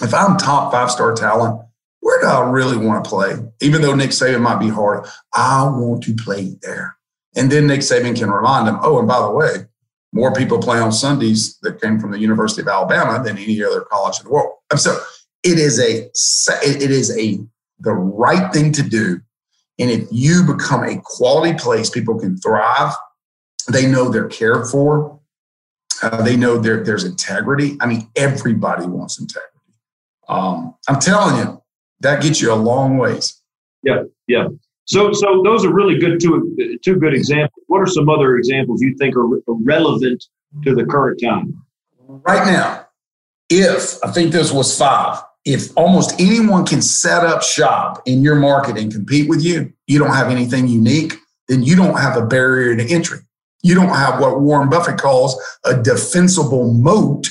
if I'm top five star talent, where do I really want to play? Even though Nick Saban might be hard, I want to play there. And then Nick Saban can remind them, oh, and by the way, more people play on Sundays that came from the University of Alabama than any other college in the world. And so it is a it is a the right thing to do. And if you become a quality place, people can thrive they know they're cared for. Uh, they know there, there's integrity. I mean, everybody wants integrity. Um, I'm telling you, that gets you a long ways. Yeah, yeah. So, so those are really good two two good examples. What are some other examples you think are relevant to the current time? Right now, if I think this was five, if almost anyone can set up shop in your market and compete with you, you don't have anything unique, then you don't have a barrier to entry you don't have what Warren Buffett calls a defensible moat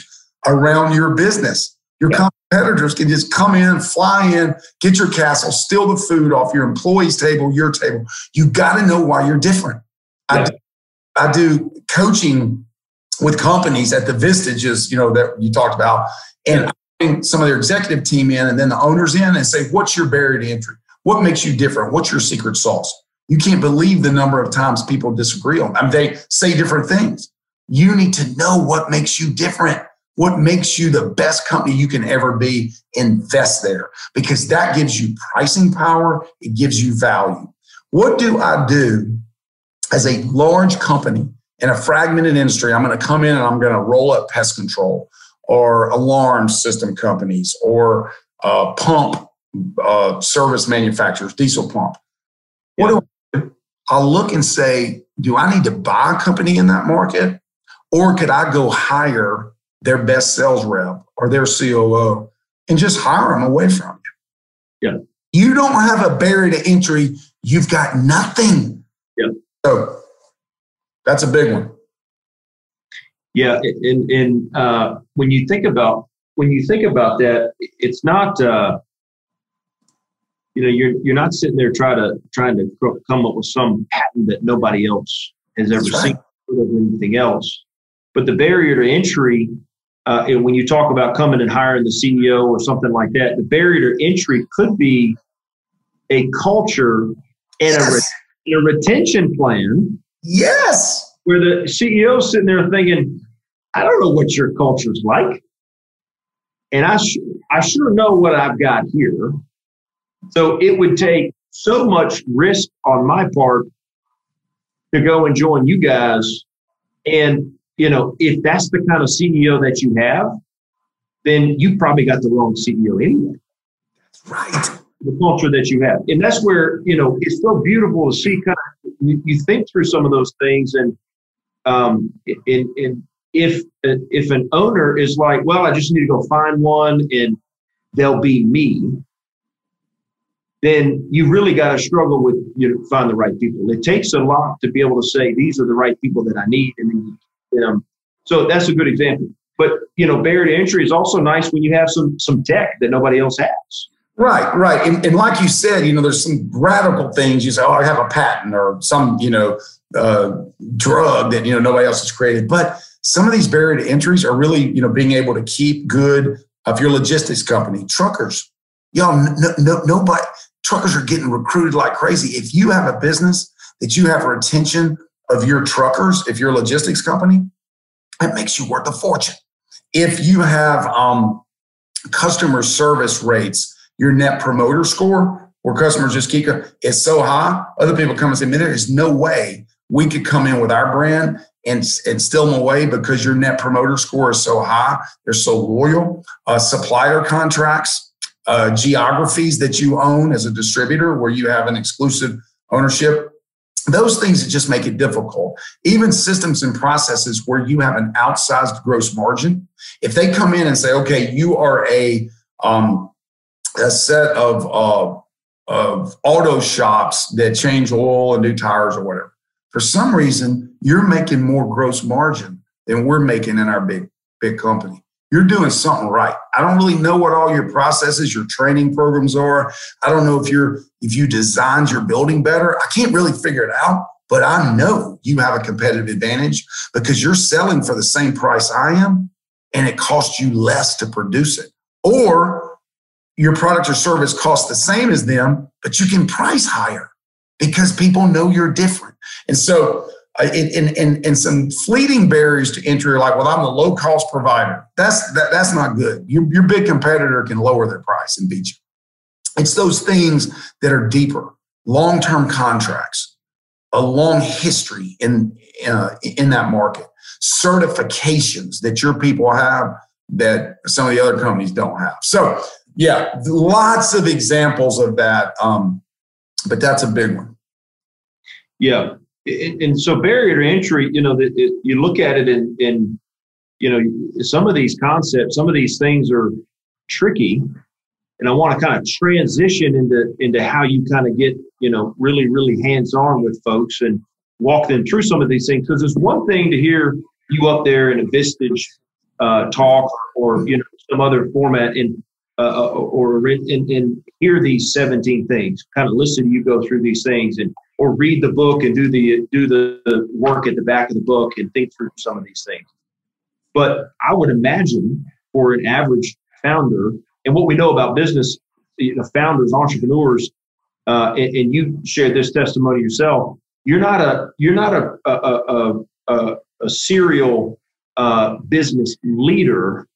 around your business. Your yeah. Competitors can just come in, fly in, get your castle, steal the food off your employee's table, your table. You got to know why you're different. Yeah. I, do, I do coaching with companies at the Vistages, you know, that you talked about, and I bring some of their executive team in and then the owners in and say, what's your barrier to entry? What makes you different? What's your secret sauce? You can't believe the number of times people disagree on. I mean, they say different things. You need to know what makes you different, what makes you the best company you can ever be. Invest there because that gives you pricing power. It gives you value. What do I do as a large company in a fragmented industry? I'm going to come in and I'm going to roll up pest control or alarm system companies or uh, pump uh, service manufacturers, diesel pump. What do I'll look and say, do I need to buy a company in that market? Or could I go hire their best sales rep or their COO and just hire them away from you? Yeah. You don't have a barrier to entry, you've got nothing. Yeah. So that's a big one. Yeah, and and uh, when you think about when you think about that, it's not uh, you know you're you're not sitting there trying to trying to come up with some patent that nobody else has ever right. seen or anything else but the barrier to entry uh, and when you talk about coming and hiring the ceo or something like that the barrier to entry could be a culture and yes. a, re- a retention plan yes where the ceo sitting there thinking i don't know what your culture's like and i, sh- I sure know what i've got here so it would take so much risk on my part to go and join you guys. And, you know, if that's the kind of CEO that you have, then you probably got the wrong CEO anyway. That's right. The culture that you have. And that's where, you know, it's so beautiful to see kind of, you, you think through some of those things and, um, and, and if, if an owner is like, well, I just need to go find one and they'll be me then you really got to struggle with you know find the right people. It takes a lot to be able to say these are the right people that I need, and then you know, so that's a good example. But you know, barrier to entry is also nice when you have some some tech that nobody else has. Right, right, and, and like you said, you know, there's some radical things. You say, "Oh, I have a patent," or some, you know, uh, drug that you know nobody else has created. But some of these barrier to entries are really, you know, being able to keep good. If your logistics company, truckers, y'all, no, no, nobody, truckers are getting recruited like crazy. If you have a business that you have retention of your truckers, if you're a logistics company, it makes you worth a fortune. If you have um, customer service rates, your net promoter score, where customers just keep is so high, other people come and say, man, there is no way we could come in with our brand and, and steal them away because your net promoter score is so high. They're so loyal. Uh, supplier contracts, uh, geographies that you own as a distributor where you have an exclusive ownership. Those things that just make it difficult. Even systems and processes where you have an outsized gross margin. If they come in and say, okay, you are a, um, a set of, uh, of auto shops that change oil and new tires or whatever for some reason, you're making more gross margin than we're making in our big, big company. You're doing something right. I don't really know what all your processes, your training programs are. I don't know if you're if you designed your building better. I can't really figure it out, but I know you have a competitive advantage because you're selling for the same price I am and it costs you less to produce it. Or your product or service costs the same as them, but you can price higher because people know you're different. And so, in, in, in some fleeting barriers to entry, are like, well, I'm the low cost provider. That's that, that's not good. Your, your big competitor can lower their price and beat you. It's those things that are deeper, long term contracts, a long history in uh, in that market, certifications that your people have that some of the other companies don't have. So, yeah, lots of examples of that. Um, but that's a big one. Yeah, and, so barrier to entry, you know, you look at it and, and you know, some of these concepts, some of these things are tricky, and I want to kind of transition into into how you kind of get, you know, really really hands on with folks and walk them through some of these things. Because there's one thing to hear you up there in a Vistage uh, talk or you know some other format and uh, uh, or and hear these 17 things, kind of listen to you go through these things and or read the book and do the do the work at the back of the book and think through some of these things. But I would imagine for an average founder, and what we know about business, you know, founders, entrepreneurs, uh, and, and, you shared this testimony yourself. You're not a you're not a a, a, a, a serial uh, business leader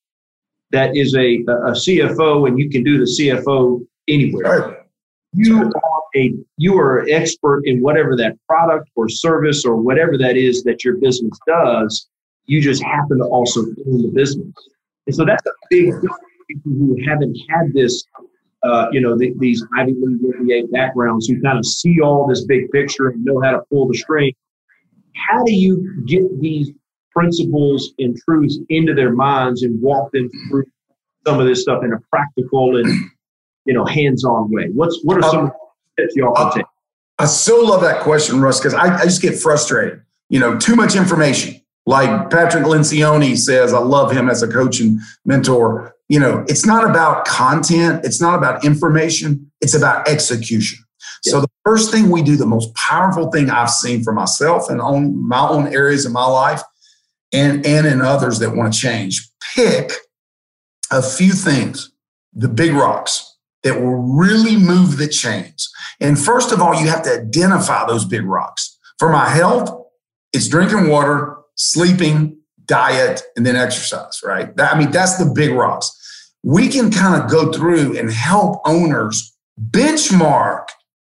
that is a, a CFO and you can do the CFO anywhere. You a you are an expert in whatever that product or service or whatever that is that your business does. You just happen to also own the business, and so that's a big people who haven't had this. Uh, you know, the, these Ivy League MBA backgrounds who kind of see all this big picture and know how to pull the string. How do you get these principles and truths into their minds and walk them through some of this stuff in a practical and you know hands-on way? What's what are some tips y'all can take? I so love that question, Russ, because I, I just get frustrated. You know, too much information. Like Patrick Lencioni says, I love him as a coach and mentor. You know, it's not about content, it's not about information, it's about execution. Yeah. So the first thing we do, the most powerful thing I've seen for myself and on my own areas of my life and, and in others that want to change. Pick a few things, the big rocks that will really move the chains. And first of all, you have to identify those big rocks. For my health, it's drinking water, sleeping, diet, and then exercise, right? That, I mean, that's the big rocks. We can kind of go through and help owners benchmark.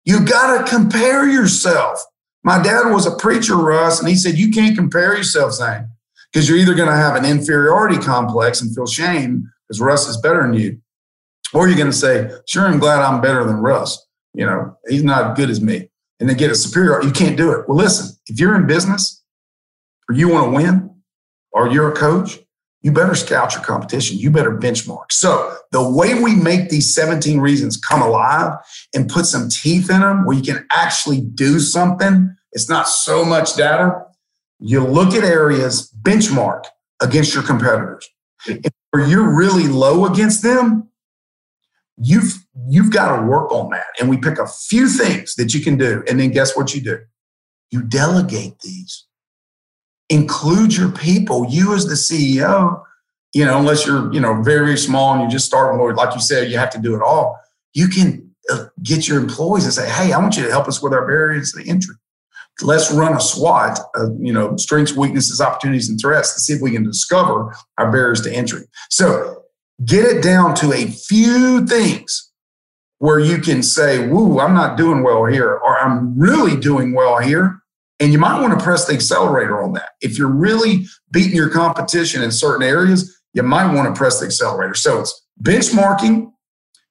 You got to compare yourself. My dad was a preacher, Russ, and he said, You can't compare yourself, Zane because you're either going to have an inferiority complex and feel shame because Russ is better than you, or you're going to say, "Sure, I'm glad I'm better than Russ. You know, he's not as good as me." And then get a superior. You can't do it. Well, listen, if you're in business or you want to win, or you're a coach, you better scout your competition. You better benchmark. So the way we make these 17 reasons come alive and put some teeth in them where you can actually do something, it's not so much data. You look at areas, benchmark against your competitors. If you're really low against them, you've you've got to work on that. And we pick a few things that you can do. And then guess what you do? You delegate these include your people. You as the CEO, you know, unless you're, you know, very small and you just start with, like you said, you have to do it all. You can uh, get your employees and say, hey, I want you to help us with our barriers to entry. Let's run a SWOT, uh, you know, strengths, weaknesses, opportunities, and threats to see if we can discover our barriers to entry. So get it down to a few things where you can say, woo, I'm not doing well here, or I'm really doing well here. And you might want to press the accelerator on that. If you're really beating your competition in certain areas, you might want to press the accelerator. So it's benchmarking,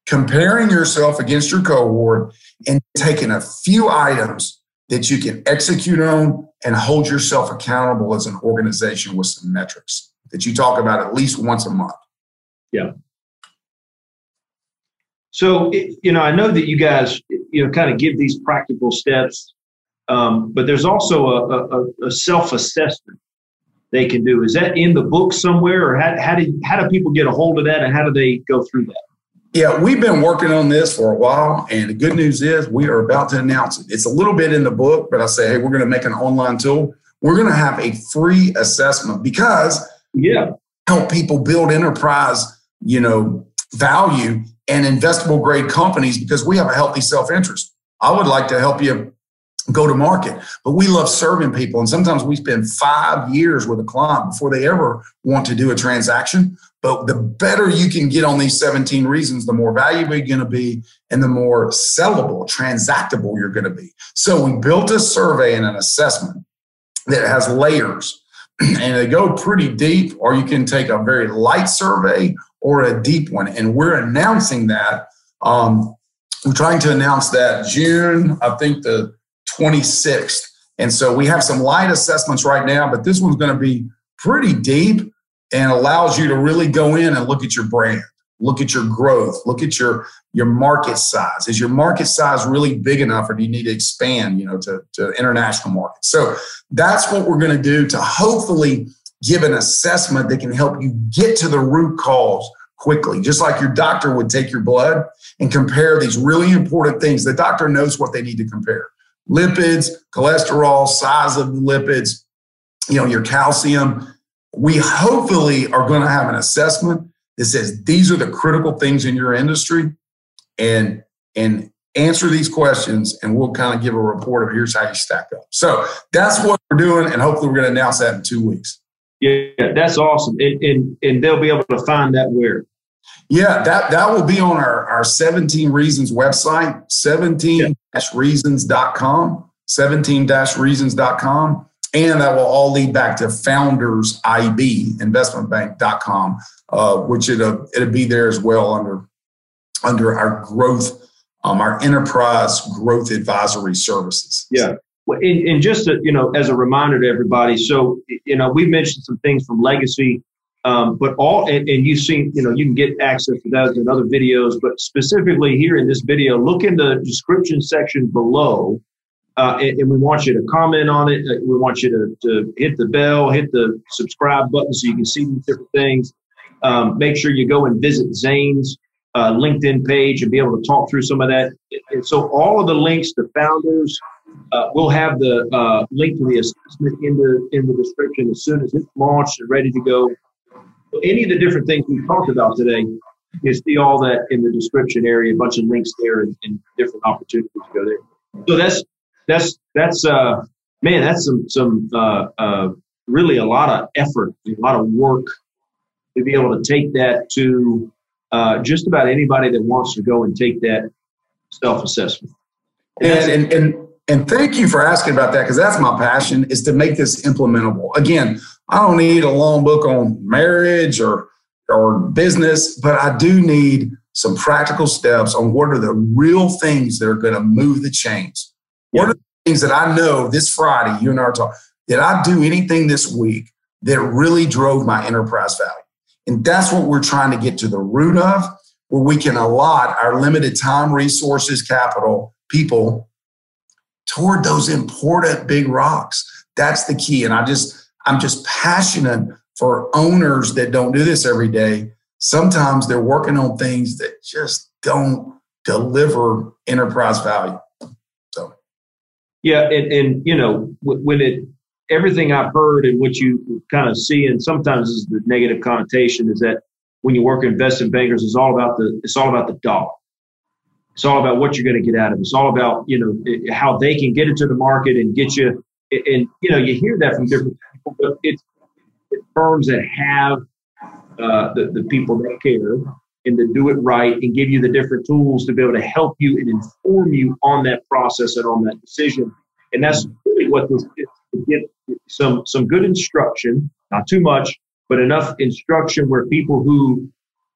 comparing yourself against your cohort, and taking a few items that you can execute on and hold yourself accountable as an organization with some metrics that you talk about at least once a month. Yeah. So, you know, I know that you guys, you know, kind of give these practical steps um, but there's also a, a, a, self-assessment they can do. Is that in the book somewhere, or how, how do how do people get a hold of that, and how do they go through that? Yeah, we've been working on this for a while, and the good news is we are about to announce it. It's a little bit in the book, but I say, hey, we're going to make an online tool. We're going to have a free assessment because yeah, help people build enterprise, you know, value and investable grade companies because we have a healthy self interest. I would like to help you go to market. But we love serving people. And sometimes we spend five years with a client before they ever want to do a transaction. But the better you can get on these 17 reasons, the more valuable you're going to be and the more sellable, transactable you're going to be. So we built a survey and an assessment that has layers [clears throat] and they go pretty deep, or you can take a very light survey or a deep one. And we're announcing that. Um, we're trying to announce that June, I think the 26th. And so we have some light assessments right now, but this one's going to be pretty deep and allows you to really go in and look at your brand, look at your growth, look at your your market size. Is your market size really big enough or do you need to expand, you know, to, to international markets? So that's what we're going to do to hopefully give an assessment that can help you get to the root cause quickly, just like your doctor would take your blood and compare these really important things. The doctor knows what they need to compare lipids, cholesterol, size of the lipids, you know, your calcium. We hopefully are going to have an assessment that says these are the critical things in your industry and and answer these questions and we'll kind of give a report of here's how you stack up. So that's what we're doing and hopefully we're going to announce that in two weeks. Yeah, that's awesome. And, and, and they'll be able to find that where? Yeah, that, that will be on our, our 17 Reasons website, 17 reasons.com, 17 reasons.com. And that will all lead back to founders IB, investmentbank.com, uh, which it'll, it'll be there as well under, under our growth, um, our enterprise growth advisory services. Yeah. And, and just, to, you know, as a reminder to everybody, so, you know, we mentioned some things from legacy um, but all, and, and you've seen, you know, you can get access to those in other videos, but specifically here in this video, look in the description section below. Uh, and, and, we want you to comment on it. Uh, we want you to, to hit the bell, hit the subscribe button so you can see these different things. Um, make sure you go and visit Zane's uh, LinkedIn page and be able to talk through some of that. And so all of the links to founders, uh, we'll have the uh, link to the assessment in the in the description as soon as it's launched and ready to go any of the different things we talked about today, you see all that in the description area, a bunch of links there and, and different opportunities to go there. So that's that's that's uh man, that's some some uh, uh, really a lot of effort, a lot of work to be able to take that to uh, just about anybody that wants to go and take that self assessment. And, and, and and thank you for asking about that because that's my passion is to make this implementable. Again, I don't need a long book on marriage or or business, but I do need some practical steps on what are the real things that are going to move the chains. Yeah. What are the things that I know this Friday, you and I are talking, did I do anything this week that really drove my enterprise value. And that's what we're trying to get to the root of, where we can allot our limited time, resources, capital, people toward those important big rocks. That's the key. And I just, I'm just passionate for owners that don't do this every day. Sometimes they're working on things that just don't deliver enterprise value. So, yeah, and, and you know when it everything I've heard and what you kind of see, and sometimes is the negative connotation is that when you work investment bankers, it's all about the it's all about the dollar. It's all about what you're going to get out of it. It's all about you know how they can get into the market and get you. And you know you hear that from different people, but it's, it's firms that have uh, the the people that care and to do it right and give you the different tools to be able to help you and inform you on that process and on that decision. And that's really what this is to get some some good instruction, not too much, but enough instruction where people who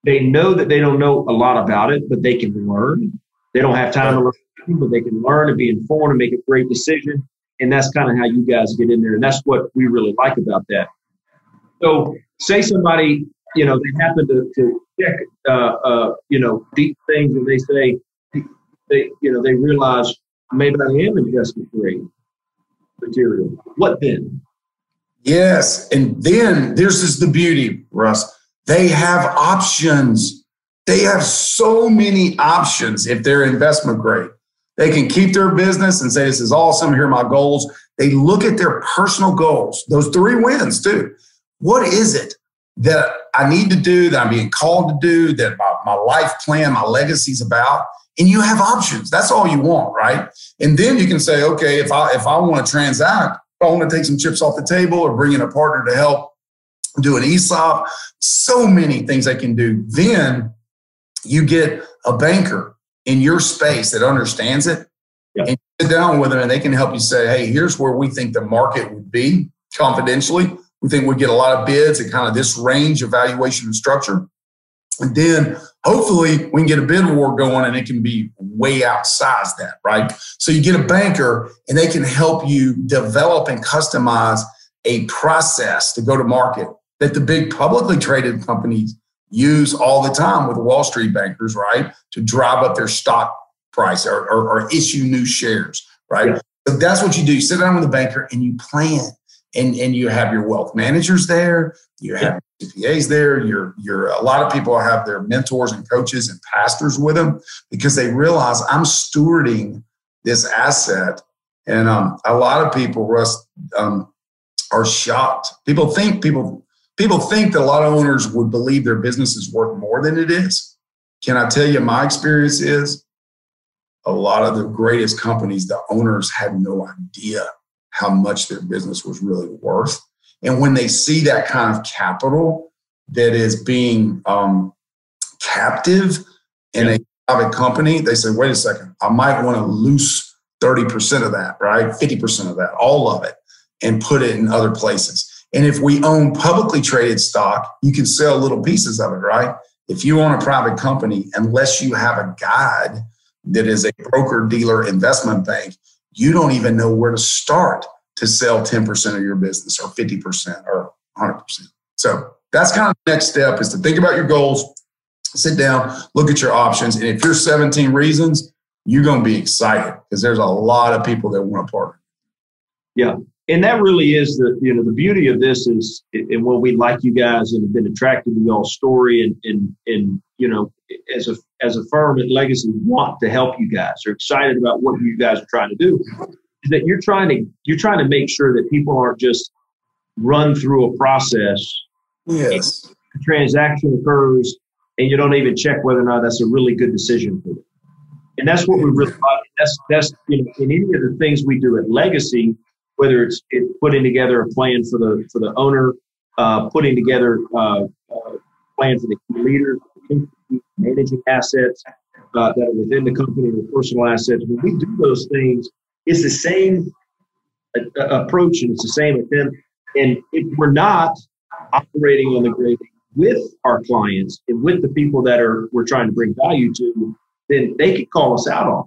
they know that they don't know a lot about it, but they can learn. They don't have time to learn, but they can learn and be informed and make a great decision. And that's kind of how you guys get in there. And that's what we really like about that. So say somebody, you know, they happen to, to check, uh, uh, you know, deep things and they say, they, you know, they realize maybe I am investment grade material. What then? Yes. And then this is the beauty, Russ. They have options. They have so many options if they're investment grade. They can keep their business and say, This is awesome. Here are my goals. They look at their personal goals, those three wins too. What is it that I need to do, that I'm being called to do, that my, my life plan, my legacy is about? and you have options. That's all you want, right? And then you can say, okay, if I if I want to transact, I want to take some chips off the table or bring in a partner to help do an ESOP, so many things I can do. Then you get a banker in your space that understands it. Yeah. And sit down with them and they can help you say, hey, here's where we think the market would be confidentially. We think we get a lot of bids at kind of this range of valuation and structure. And then hopefully we can get a bid war going and it can be way outsized that, right? So you get a banker and they can help you develop and customize a process to go to market that the big publicly traded companies use all the time with Wall Street bankers, right? To drive up their stock price or, or, or issue new shares, right? Yeah. So that's what you do. You sit down with a banker and you plan and, and you have your wealth managers there, you have CPAs there. You're, you're, a lot of people have their mentors and coaches and pastors with them because they realize I'm stewarding this asset. And um, a lot of people, Russ, um, are shocked. People think people people think that a lot of owners would believe their business is worth more than it is. Can I tell you my experience is a lot of the greatest companies, the owners had no idea how much their business was really worth. And when they see that kind of capital that is being um, captive in a private company, they say, wait a second, I might want to lose 30% of that, right? 50% of that, all of it, and put it in other places. And if we own publicly traded stock, you can sell little pieces of it, right? If you own a private company, unless you have a guide that is a broker dealer investment bank, you don't even know where to start to sell 10% of your business or 50% or 100%. So that's kind of the next step is to think about your goals, sit down, look at your options. And if you're 17 reasons, you're going to be excited because there's a lot of people that want to partner. Yeah. And that really is the, you know, the beauty of this is, and what we like you guys and have been attracted to y'all's story and, and, and, you know, as a, as a firm at Legacy, want to help you guys. Are excited about what you guys are trying to do is that you're trying to you're trying to make sure that people aren't just run through a process. Yes. A transaction occurs and you don't even check whether or not that's a really good decision for them. And that's what we really. That's that's you know, in any of the things we do at Legacy, whether it's, putting together a plan for the for the owner, uh, putting together uh, a plan for the leader, managing assets uh, that are within the company or personal assets. When we do those things, it's the same approach and it's the same attempt. And if we're not operating on the grading with our clients and with the people that are we're trying to bring value to, then they could call us out on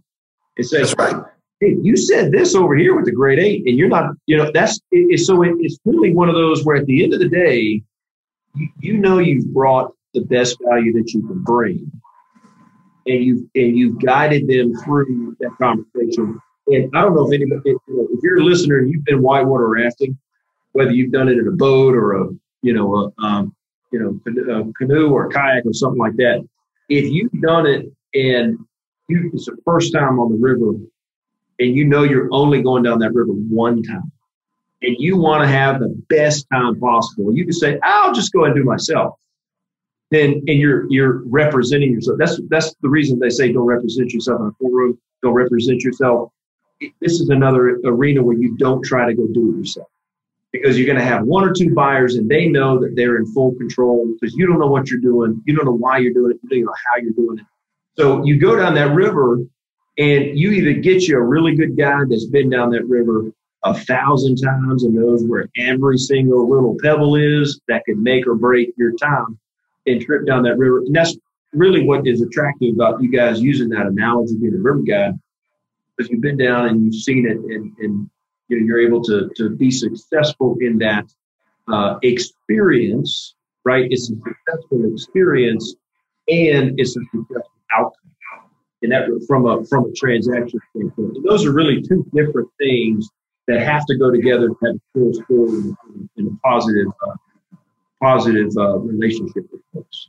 and say, That's right. Hey, you said this over here with the grade eight, and you're not, you know, that's it, so it, it's really one of those where at the end of the day, you, you know you've brought the best value that you can bring, and you've and you've guided them through that conversation. And I don't know if anybody, if, you know, if you're a listener and you've been whitewater rafting, whether you've done it in a boat or a you know a um, you know a canoe or kayak or something like that, if you've done it and you, it's the first time on the river and you know you're only going down that river one time and you want to have the best time possible, you can say, I'll just go and do myself. Then and you're you're representing yourself. That's that's the reason they say don't represent yourself in a courtroom. Don't represent yourself. This is another arena where you don't try to go do it yourself because you're going to have one or two buyers and they know that they're in full control because you don't know what you're doing. You don't know why you're doing it. You don't know how you're doing it. So you go down that river and you either get you a really good guy that's been down that river a thousand times and knows where every single little pebble is that could make or break your time and trip down that river. And that's really what is attractive about you guys using that analogy being a river guide because you've been down and you've seen it and, and you know, you're able to, to be successful in that uh, experience, right? It's a successful experience and it's a successful outcome and that from a from a transaction standpoint. those are really two different things that have to go together to have a full story in, a positive uh, positive uh, relationship with folks.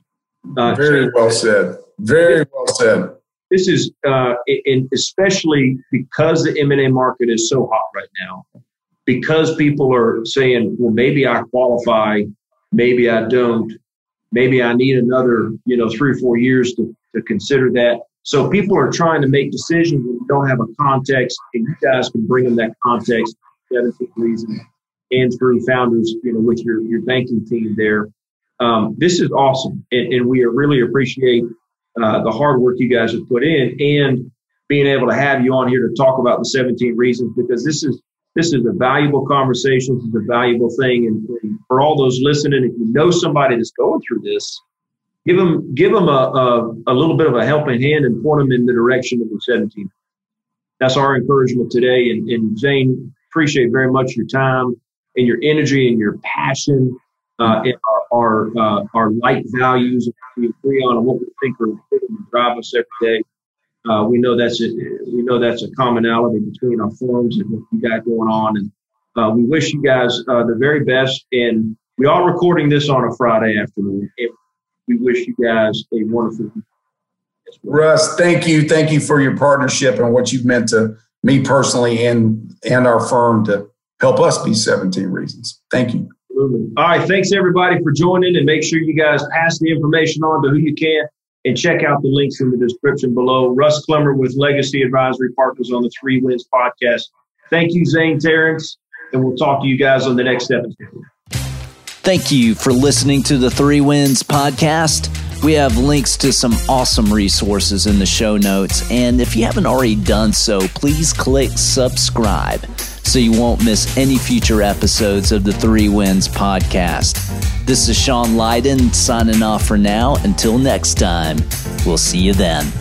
Uh, Very well said. Very well said. This is, uh, and especially because the M and A market is so hot right now, because people are saying, "Well, maybe I qualify, maybe I don't, maybe I need another, you know, three or four years to to consider that." So people are trying to make decisions when you don't have a context, and you guys can bring them that context. Seven reason and through founders, you know, with your your banking team there. Um, this is awesome, and, and we really appreciate uh, the hard work you guys have put in, and being able to have you on here to talk about the 17 reasons because this is this is a valuable conversation. This is a valuable thing, and for all those listening, if you know somebody that's going through this, give them give them a, a, a, little bit of a helping hand and point them in the direction of the 17. That's our encouragement today. And, and Zane, appreciate very much your time and your energy and your passion uh, and our our, uh, our light values. We agree on and what we think are important to drive us every day. Uh, we know that's a, we know that's a commonality between our firms and what you got going on. And uh, we wish you guys uh, the very best. And we are recording this on a Friday afternoon we wish you guys a wonderful Russ, thank you. Thank you for your partnership and what you've meant to me personally and and our firm to help us be 17 reasons. Thank you. Absolutely. All right. Thanks everybody for joining and make sure you guys pass the information on to who you can and check out the links in the description below. Russ Clemmer with Legacy Advisory Partners on the Three Wins podcast. Thank you, Zane Tarence, and we'll talk to you guys on the next episode. Thank you for listening to the Three Wins podcast. We have links to some awesome resources in the show notes. And if you haven't already done so, please click subscribe so you won't miss any future episodes of the Three Wins podcast. This is Sean Lyden signing off for now. Until next time, we'll see you then.